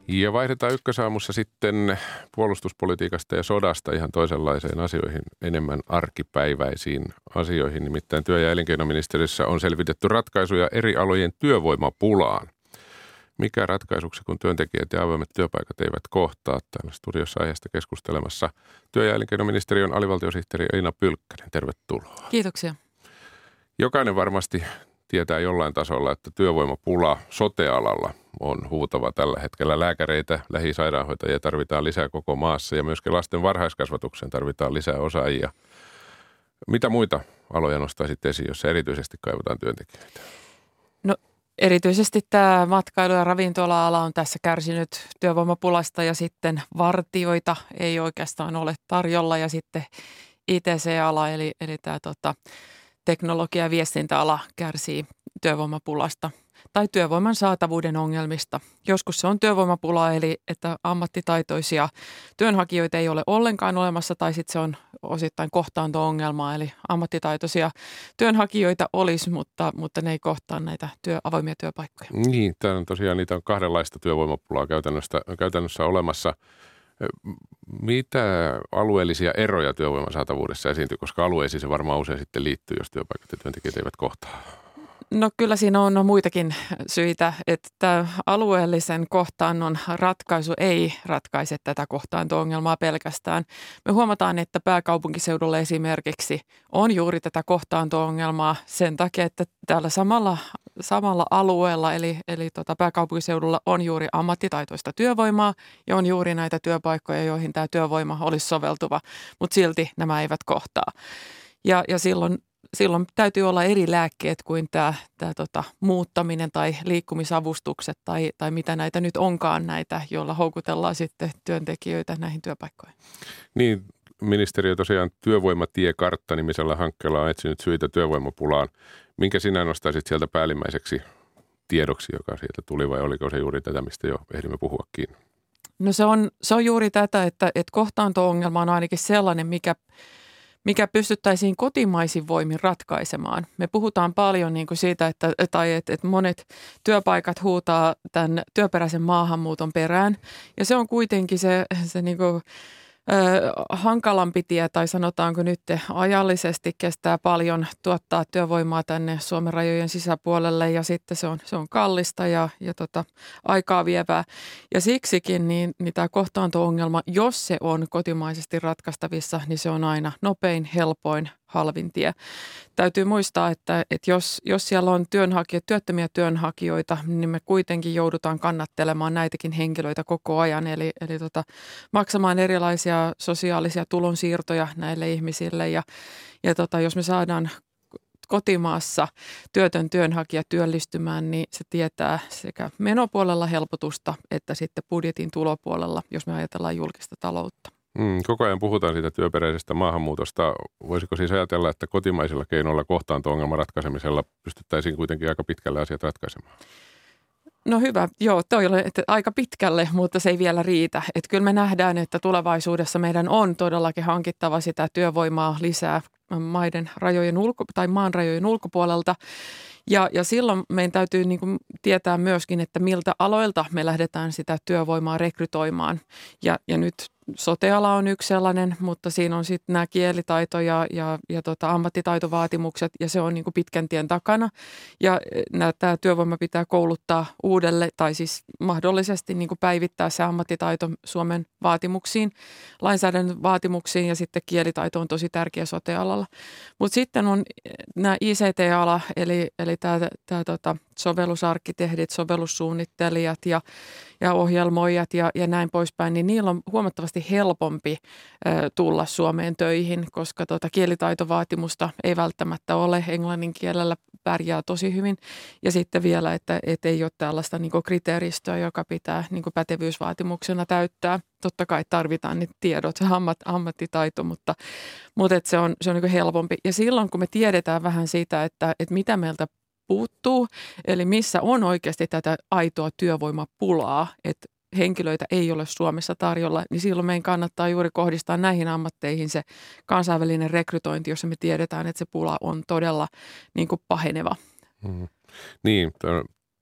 Speaker 2: Ja vaihdetaan ykkösaamussa sitten puolustuspolitiikasta ja sodasta ihan toisenlaiseen asioihin, enemmän arkipäiväisiin asioihin. Nimittäin työ- ja elinkeinoministeriössä on selvitetty ratkaisuja eri alojen työvoimapulaan. Mikä ratkaisuksi, kun työntekijät ja avoimet työpaikat eivät kohtaa? Täällä studiossa aiheesta keskustelemassa työ- ja elinkeinoministeriön alivaltiosihteeri Elina Pylkkänen. Tervetuloa.
Speaker 5: Kiitoksia.
Speaker 2: Jokainen varmasti tietää jollain tasolla, että työvoimapula sotealalla on huutava tällä hetkellä. Lääkäreitä, lähisairaanhoitajia tarvitaan lisää koko maassa ja myöskin lasten varhaiskasvatukseen tarvitaan lisää osaajia. Mitä muita aloja nostaisit esiin, jos erityisesti kaivataan työntekijöitä?
Speaker 5: No erityisesti tämä matkailu- ja ravintola-ala on tässä kärsinyt työvoimapulasta ja sitten vartioita ei oikeastaan ole tarjolla ja sitten ITC-ala eli, eli tämä tota, teknologia- ja viestintäala kärsii työvoimapulasta tai työvoiman saatavuuden ongelmista. Joskus se on työvoimapula, eli että ammattitaitoisia työnhakijoita ei ole ollenkaan olemassa, tai sitten se on osittain kohtaanto-ongelma, eli ammattitaitoisia työnhakijoita olisi, mutta, mutta ne ei kohtaa näitä työ, avoimia työpaikkoja.
Speaker 2: Niin, tämä on tosiaan niitä on kahdenlaista työvoimapulaa käytännössä, käytännössä olemassa. Mitä alueellisia eroja työvoiman saatavuudessa esiintyy, koska alueisiin se varmaan usein sitten liittyy, jos työpaikat ja työntekijät eivät kohtaa?
Speaker 5: No kyllä siinä on, on muitakin syitä, että alueellisen kohtaannon ratkaisu ei ratkaise tätä kohtaanto-ongelmaa pelkästään. Me huomataan, että pääkaupunkiseudulla esimerkiksi on juuri tätä kohtaanto-ongelmaa sen takia, että täällä samalla, samalla alueella, eli, eli tota pääkaupunkiseudulla on juuri ammattitaitoista työvoimaa ja on juuri näitä työpaikkoja, joihin tämä työvoima olisi soveltuva, mutta silti nämä eivät kohtaa. Ja, ja silloin silloin täytyy olla eri lääkkeet kuin tämä, tämä tota, muuttaminen tai liikkumisavustukset tai, tai mitä näitä nyt onkaan näitä, joilla houkutellaan sitten työntekijöitä näihin työpaikkoihin.
Speaker 2: Niin, ministeriö tosiaan työvoimatiekartta nimisellä hankkeella on etsinyt syitä työvoimapulaan. Minkä sinä nostaisit sieltä päällimmäiseksi tiedoksi, joka sieltä tuli vai oliko se juuri tätä, mistä jo ehdimme puhuakin?
Speaker 5: No se on, se on juuri tätä, että, että kohtaanto-ongelma on ainakin sellainen, mikä mikä pystyttäisiin kotimaisin voimin ratkaisemaan. Me puhutaan paljon niin kuin siitä, että, tai että, että monet työpaikat huutaa tämän työperäisen maahanmuuton perään, ja se on kuitenkin se, se niin kuin hankalampi tie tai sanotaanko nyt ajallisesti kestää paljon tuottaa työvoimaa tänne Suomen rajojen sisäpuolelle ja sitten se on, se on kallista ja, ja tota, aikaa vievää. Ja siksikin niin, niin tämä kohtaanto-ongelma, jos se on kotimaisesti ratkaistavissa, niin se on aina nopein, helpoin, halvin tie. Täytyy muistaa, että, että jos, jos siellä on työnhakijat, työttömiä työnhakijoita, niin me kuitenkin joudutaan kannattelemaan näitäkin henkilöitä koko ajan. Eli, eli tota, maksamaan erilaisia sosiaalisia tulonsiirtoja näille ihmisille. Ja, ja tota, jos me saadaan kotimaassa työtön työnhakija työllistymään, niin se tietää sekä menopuolella helpotusta että sitten budjetin tulopuolella, jos me ajatellaan julkista taloutta.
Speaker 2: Mm, koko ajan puhutaan siitä työperäisestä maahanmuutosta. Voisiko siis ajatella, että kotimaisilla keinoilla kohtaanto-ongelman ratkaisemisella pystyttäisiin kuitenkin aika pitkälle asiat ratkaisemaan?
Speaker 5: No hyvä, joo, toi oli että aika pitkälle, mutta se ei vielä riitä. Että kyllä me nähdään, että tulevaisuudessa meidän on todellakin hankittava sitä työvoimaa lisää maiden rajojen ulko, tai maan rajojen ulkopuolelta. Ja, ja silloin meidän täytyy niin kuin tietää myöskin, että miltä aloilta me lähdetään sitä työvoimaa rekrytoimaan. Ja, ja nyt soteala on yksi sellainen, mutta siinä on sitten nämä kielitaito- ja, ja, ja tota ammattitaitovaatimukset ja se on niin kuin pitkän tien takana. Ja e, tämä työvoima pitää kouluttaa uudelle tai siis mahdollisesti niin kuin päivittää se ammattitaito Suomen vaatimuksiin, lainsäädännön vaatimuksiin ja sitten kielitaito on tosi tärkeä sotealalla. Mutta sitten on e, nämä ICT-ala eli, eli tämä, tämä tota, sovellusarkkitehdit, sovellussuunnittelijat ja, ja ohjelmoijat ja, ja näin poispäin, niin niillä on huomattavasti helpompi ö, tulla Suomeen töihin, koska tota, kielitaitovaatimusta ei välttämättä ole. Englannin kielellä pärjää tosi hyvin. Ja sitten vielä, että et ei ole tällaista niin kriteeristöä, joka pitää niin pätevyysvaatimuksena täyttää. Totta kai tarvitaan niitä tiedot, *laughs* ammat, ammattitaito, mutta, mutta et se on, se on niin helpompi. Ja silloin, kun me tiedetään vähän siitä, että, että mitä meiltä puuttuu, eli missä on oikeasti tätä aitoa työvoimapulaa, että henkilöitä ei ole Suomessa tarjolla, niin silloin meidän kannattaa juuri kohdistaa näihin ammatteihin se kansainvälinen rekrytointi, jossa me tiedetään, että se pula on todella niin kuin paheneva.
Speaker 2: Hmm. Niin,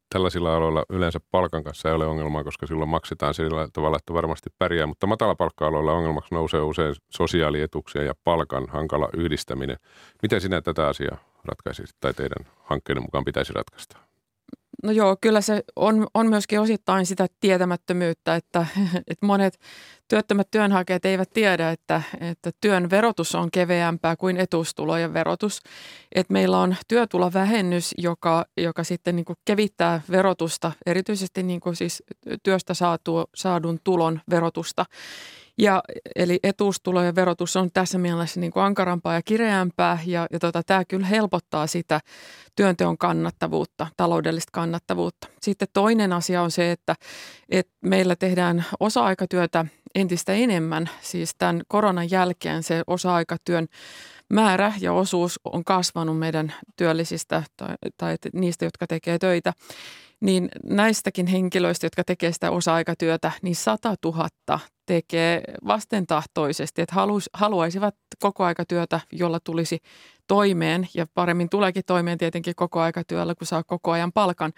Speaker 2: tällaisilla aloilla yleensä palkan kanssa ei ole ongelmaa, koska silloin maksetaan sillä tavalla, että varmasti pärjää, mutta matalapalkka-aloilla ongelmaksi nousee usein sosiaalietuuksia ja palkan hankala yhdistäminen. Miten sinä tätä asiaa ratkaisisit tai teidän hankkeiden mukaan pitäisi ratkaista?
Speaker 5: No joo, kyllä se on, on myöskin osittain sitä tietämättömyyttä, että, *laughs* että monet työttömät työnhakijat eivät tiedä, että, että työn verotus on keveämpää kuin etuustulojen verotus. Että meillä on työtulovähennys, joka, joka sitten niin kuin kevittää verotusta, erityisesti niin kuin siis työstä saatu, saadun tulon verotusta. Ja, eli etuustulojen verotus on tässä mielessä niin kuin ankarampaa ja kireämpää ja, ja tota, tämä kyllä helpottaa sitä työnteon kannattavuutta, taloudellista kannattavuutta. Sitten toinen asia on se, että, että meillä tehdään osa-aikatyötä entistä enemmän. Siis tämän koronan jälkeen se osa-aikatyön määrä ja osuus on kasvanut meidän työllisistä tai, tai niistä, jotka tekee töitä niin näistäkin henkilöistä, jotka tekee sitä osa-aikatyötä, niin 100 000 tekee vastentahtoisesti, että haluaisi, haluaisivat koko aikatyötä, jolla tulisi toimeen ja paremmin tuleekin toimeen tietenkin koko aikatyöllä, kun saa koko ajan palkan.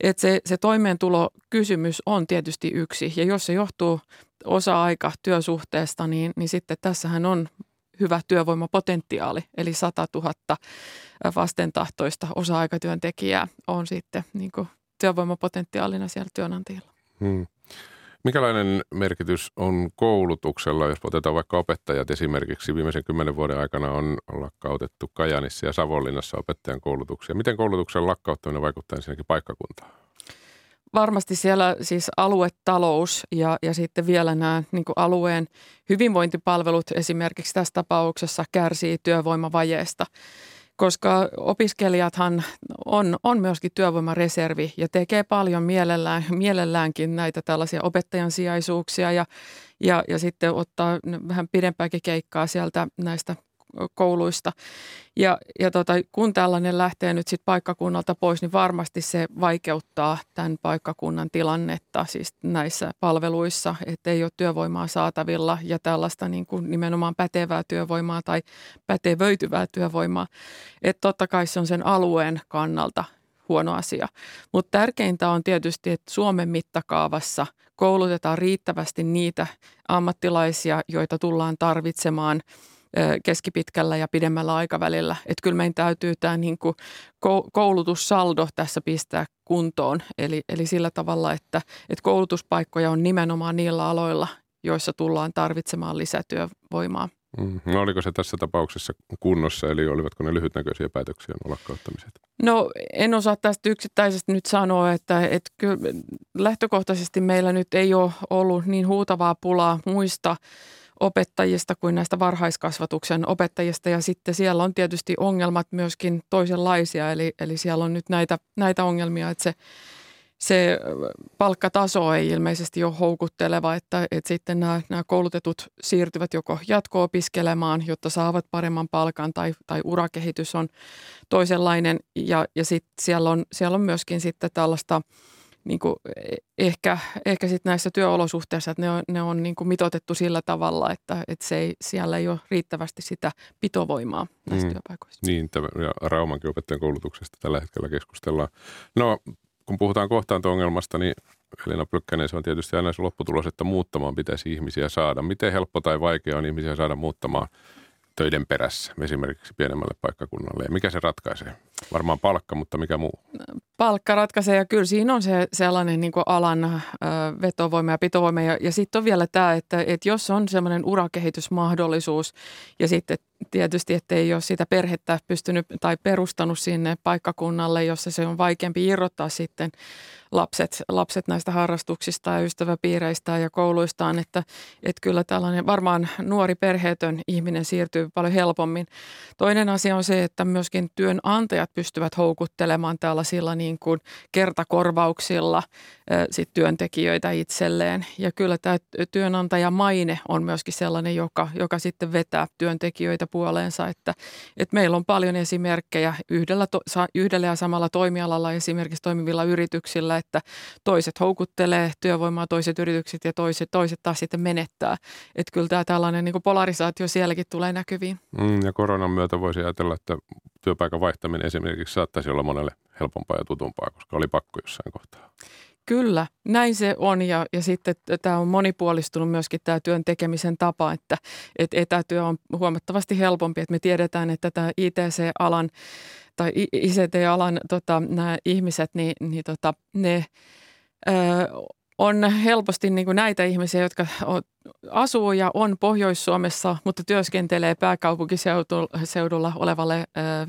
Speaker 5: Että se, se toimeentulokysymys on tietysti yksi ja jos se johtuu osa-aika työsuhteesta, niin, niin sitten tässähän on hyvä työvoimapotentiaali, eli 100 000 vastentahtoista osa-aikatyöntekijää on sitten niin työvoimapotentiaalina siellä työnantajilla. Hmm.
Speaker 2: Mikälainen merkitys on koulutuksella, jos otetaan vaikka opettajat esimerkiksi? Viimeisen kymmenen vuoden aikana on lakkautettu Kajanissa ja Savonlinnassa opettajan koulutuksia. Miten koulutuksen lakkauttaminen vaikuttaa ensinnäkin paikkakuntaan?
Speaker 5: Varmasti siellä siis aluetalous ja, ja sitten vielä nämä niin alueen hyvinvointipalvelut esimerkiksi tässä tapauksessa kärsii työvoimavajeesta koska opiskelijathan on, on myöskin työvoimareservi ja tekee paljon mielellään, mielelläänkin näitä tällaisia opettajan sijaisuuksia ja, ja, ja sitten ottaa vähän pidempääkin keikkaa sieltä näistä kouluista. Ja, ja tota, kun tällainen lähtee nyt sitten paikkakunnalta pois, niin varmasti se vaikeuttaa tämän paikkakunnan tilannetta siis näissä palveluissa, että ei ole työvoimaa saatavilla ja tällaista niin kuin nimenomaan pätevää työvoimaa tai pätevöityvää työvoimaa. Että totta kai se on sen alueen kannalta huono asia. Mutta tärkeintä on tietysti, että Suomen mittakaavassa koulutetaan riittävästi niitä ammattilaisia, joita tullaan tarvitsemaan – keskipitkällä ja pidemmällä aikavälillä. Että kyllä meidän täytyy tämä niin kuin koulutussaldo tässä pistää kuntoon. Eli, eli sillä tavalla, että, että koulutuspaikkoja on nimenomaan niillä aloilla, joissa tullaan tarvitsemaan lisätyövoimaa.
Speaker 2: Mm. No oliko se tässä tapauksessa kunnossa, eli olivatko ne lyhytnäköisiä päätöksiä lakkauttamiset?
Speaker 5: No en osaa tästä yksittäisesti nyt sanoa, että, että kyllä lähtökohtaisesti meillä nyt ei ole ollut niin huutavaa pulaa muista opettajista kuin näistä varhaiskasvatuksen opettajista. Ja sitten siellä on tietysti ongelmat myöskin toisenlaisia, eli, eli siellä on nyt näitä, näitä ongelmia, että se, se palkkataso ei ilmeisesti ole houkutteleva, että, että sitten nämä, nämä koulutetut siirtyvät joko jatko-opiskelemaan, jotta saavat paremman palkan tai, tai urakehitys on toisenlainen. Ja, ja sitten siellä on, siellä on myöskin sitten tällaista – niin kuin ehkä, ehkä sit näissä työolosuhteissa, että ne on, ne on niin kuin mitotettu sillä tavalla, että, että se ei, siellä ei ole riittävästi sitä pitovoimaa näissä mm. työpaikoissa.
Speaker 2: Niin, ja Raumankin opettajan koulutuksesta tällä hetkellä keskustellaan. No, kun puhutaan kohtaanto-ongelmasta, niin Elina Pylkkänen, se on tietysti aina se lopputulos, että muuttamaan pitäisi ihmisiä saada. Miten helppo tai vaikea on ihmisiä saada muuttamaan töiden perässä esimerkiksi pienemmälle paikkakunnalle? Ja mikä se ratkaisee? Varmaan palkka, mutta mikä muu?
Speaker 5: Palkka ratkaisee ja kyllä siinä on se sellainen niin alan vetovoima ja pitovoima. Ja, ja sitten on vielä tämä, että, että jos on semmoinen urakehitysmahdollisuus ja sitten tietysti, että ei ole sitä perhettä pystynyt tai perustanut sinne paikkakunnalle, jossa se on vaikeampi irrottaa sitten lapset, lapset näistä harrastuksista ja ystäväpiireistä ja kouluistaan, että, että kyllä tällainen varmaan nuori perheetön ihminen siirtyy paljon helpommin. Toinen asia on se, että myöskin työnantajat pystyvät houkuttelemaan tällaisilla niin kuin kertakorvauksilla sit työntekijöitä itselleen. Ja kyllä tämä työnantajamaine on myöskin sellainen, joka, joka sitten vetää työntekijöitä puoleensa, että, että meillä on paljon esimerkkejä yhdellä, to, yhdellä ja samalla toimialalla esimerkiksi toimivilla yrityksillä, että toiset houkuttelee työvoimaa, toiset yritykset ja toiset, toiset taas sitten menettää. Että kyllä tämä tällainen niin polarisaatio sielläkin tulee näkyviin.
Speaker 2: Mm, ja koronan myötä voisi ajatella, että työpaikan vaihtaminen esimerkiksi saattaisi olla monelle helpompaa ja tutumpaa, koska oli pakko jossain kohtaa.
Speaker 5: Kyllä, näin se on ja, ja sitten tämä on monipuolistunut myöskin tämä työn tekemisen tapa, että, että etätyö on huomattavasti helpompi, että me tiedetään, että tämä ITC-alan tai ICT-alan tota, nämä ihmiset, niin, niin tota, ne on helposti niin kuin näitä ihmisiä, jotka asuu ja on Pohjois-Suomessa, mutta työskentelee pääkaupunkiseudulla olevalle ö,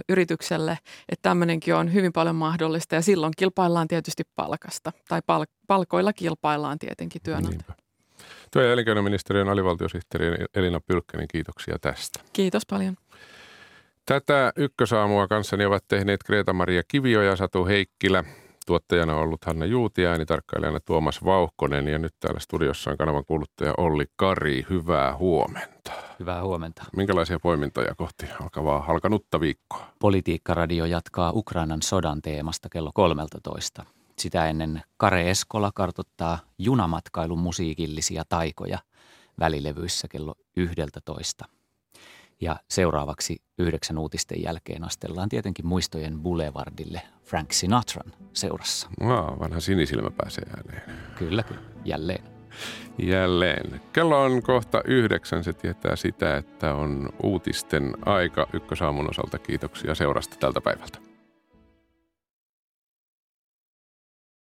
Speaker 5: yritykselle. Että tämmöinenkin on hyvin paljon mahdollista ja silloin kilpaillaan tietysti palkasta tai pal- palkoilla kilpaillaan tietenkin työnantaja.
Speaker 2: Työ- ja elinkeinoministeriön alivaltiosihteeri Elina Pylkkänen, kiitoksia tästä.
Speaker 5: Kiitos paljon.
Speaker 2: Tätä ykkösaamua kanssani ovat tehneet Kreta-Maria Kivio ja Satu Heikkilä. Tuottajana on ollut Hanna Juuti, äänitarkkailijana Tuomas Vauhkonen ja nyt täällä studiossa on kanavan kuuluttaja Olli Kari. Hyvää huomenta.
Speaker 6: Hyvää huomenta.
Speaker 2: Minkälaisia poimintoja kohti alkavaa alkanutta viikkoa?
Speaker 6: Politiikkaradio jatkaa Ukrainan sodan teemasta kello 13. Sitä ennen Kare Eskola kartottaa junamatkailun musiikillisia taikoja välilevyissä kello 11. Ja seuraavaksi yhdeksän uutisten jälkeen astellaan tietenkin muistojen boulevardille Frank Sinatran seurassa.
Speaker 2: Wow, vanha sinisilmä pääsee ääneen.
Speaker 6: Kyllä, kyllä. Jälleen.
Speaker 2: Jälleen. Kello on kohta yhdeksän. Se tietää sitä, että on uutisten aika ykkösaamun osalta. Kiitoksia seurasta tältä päivältä.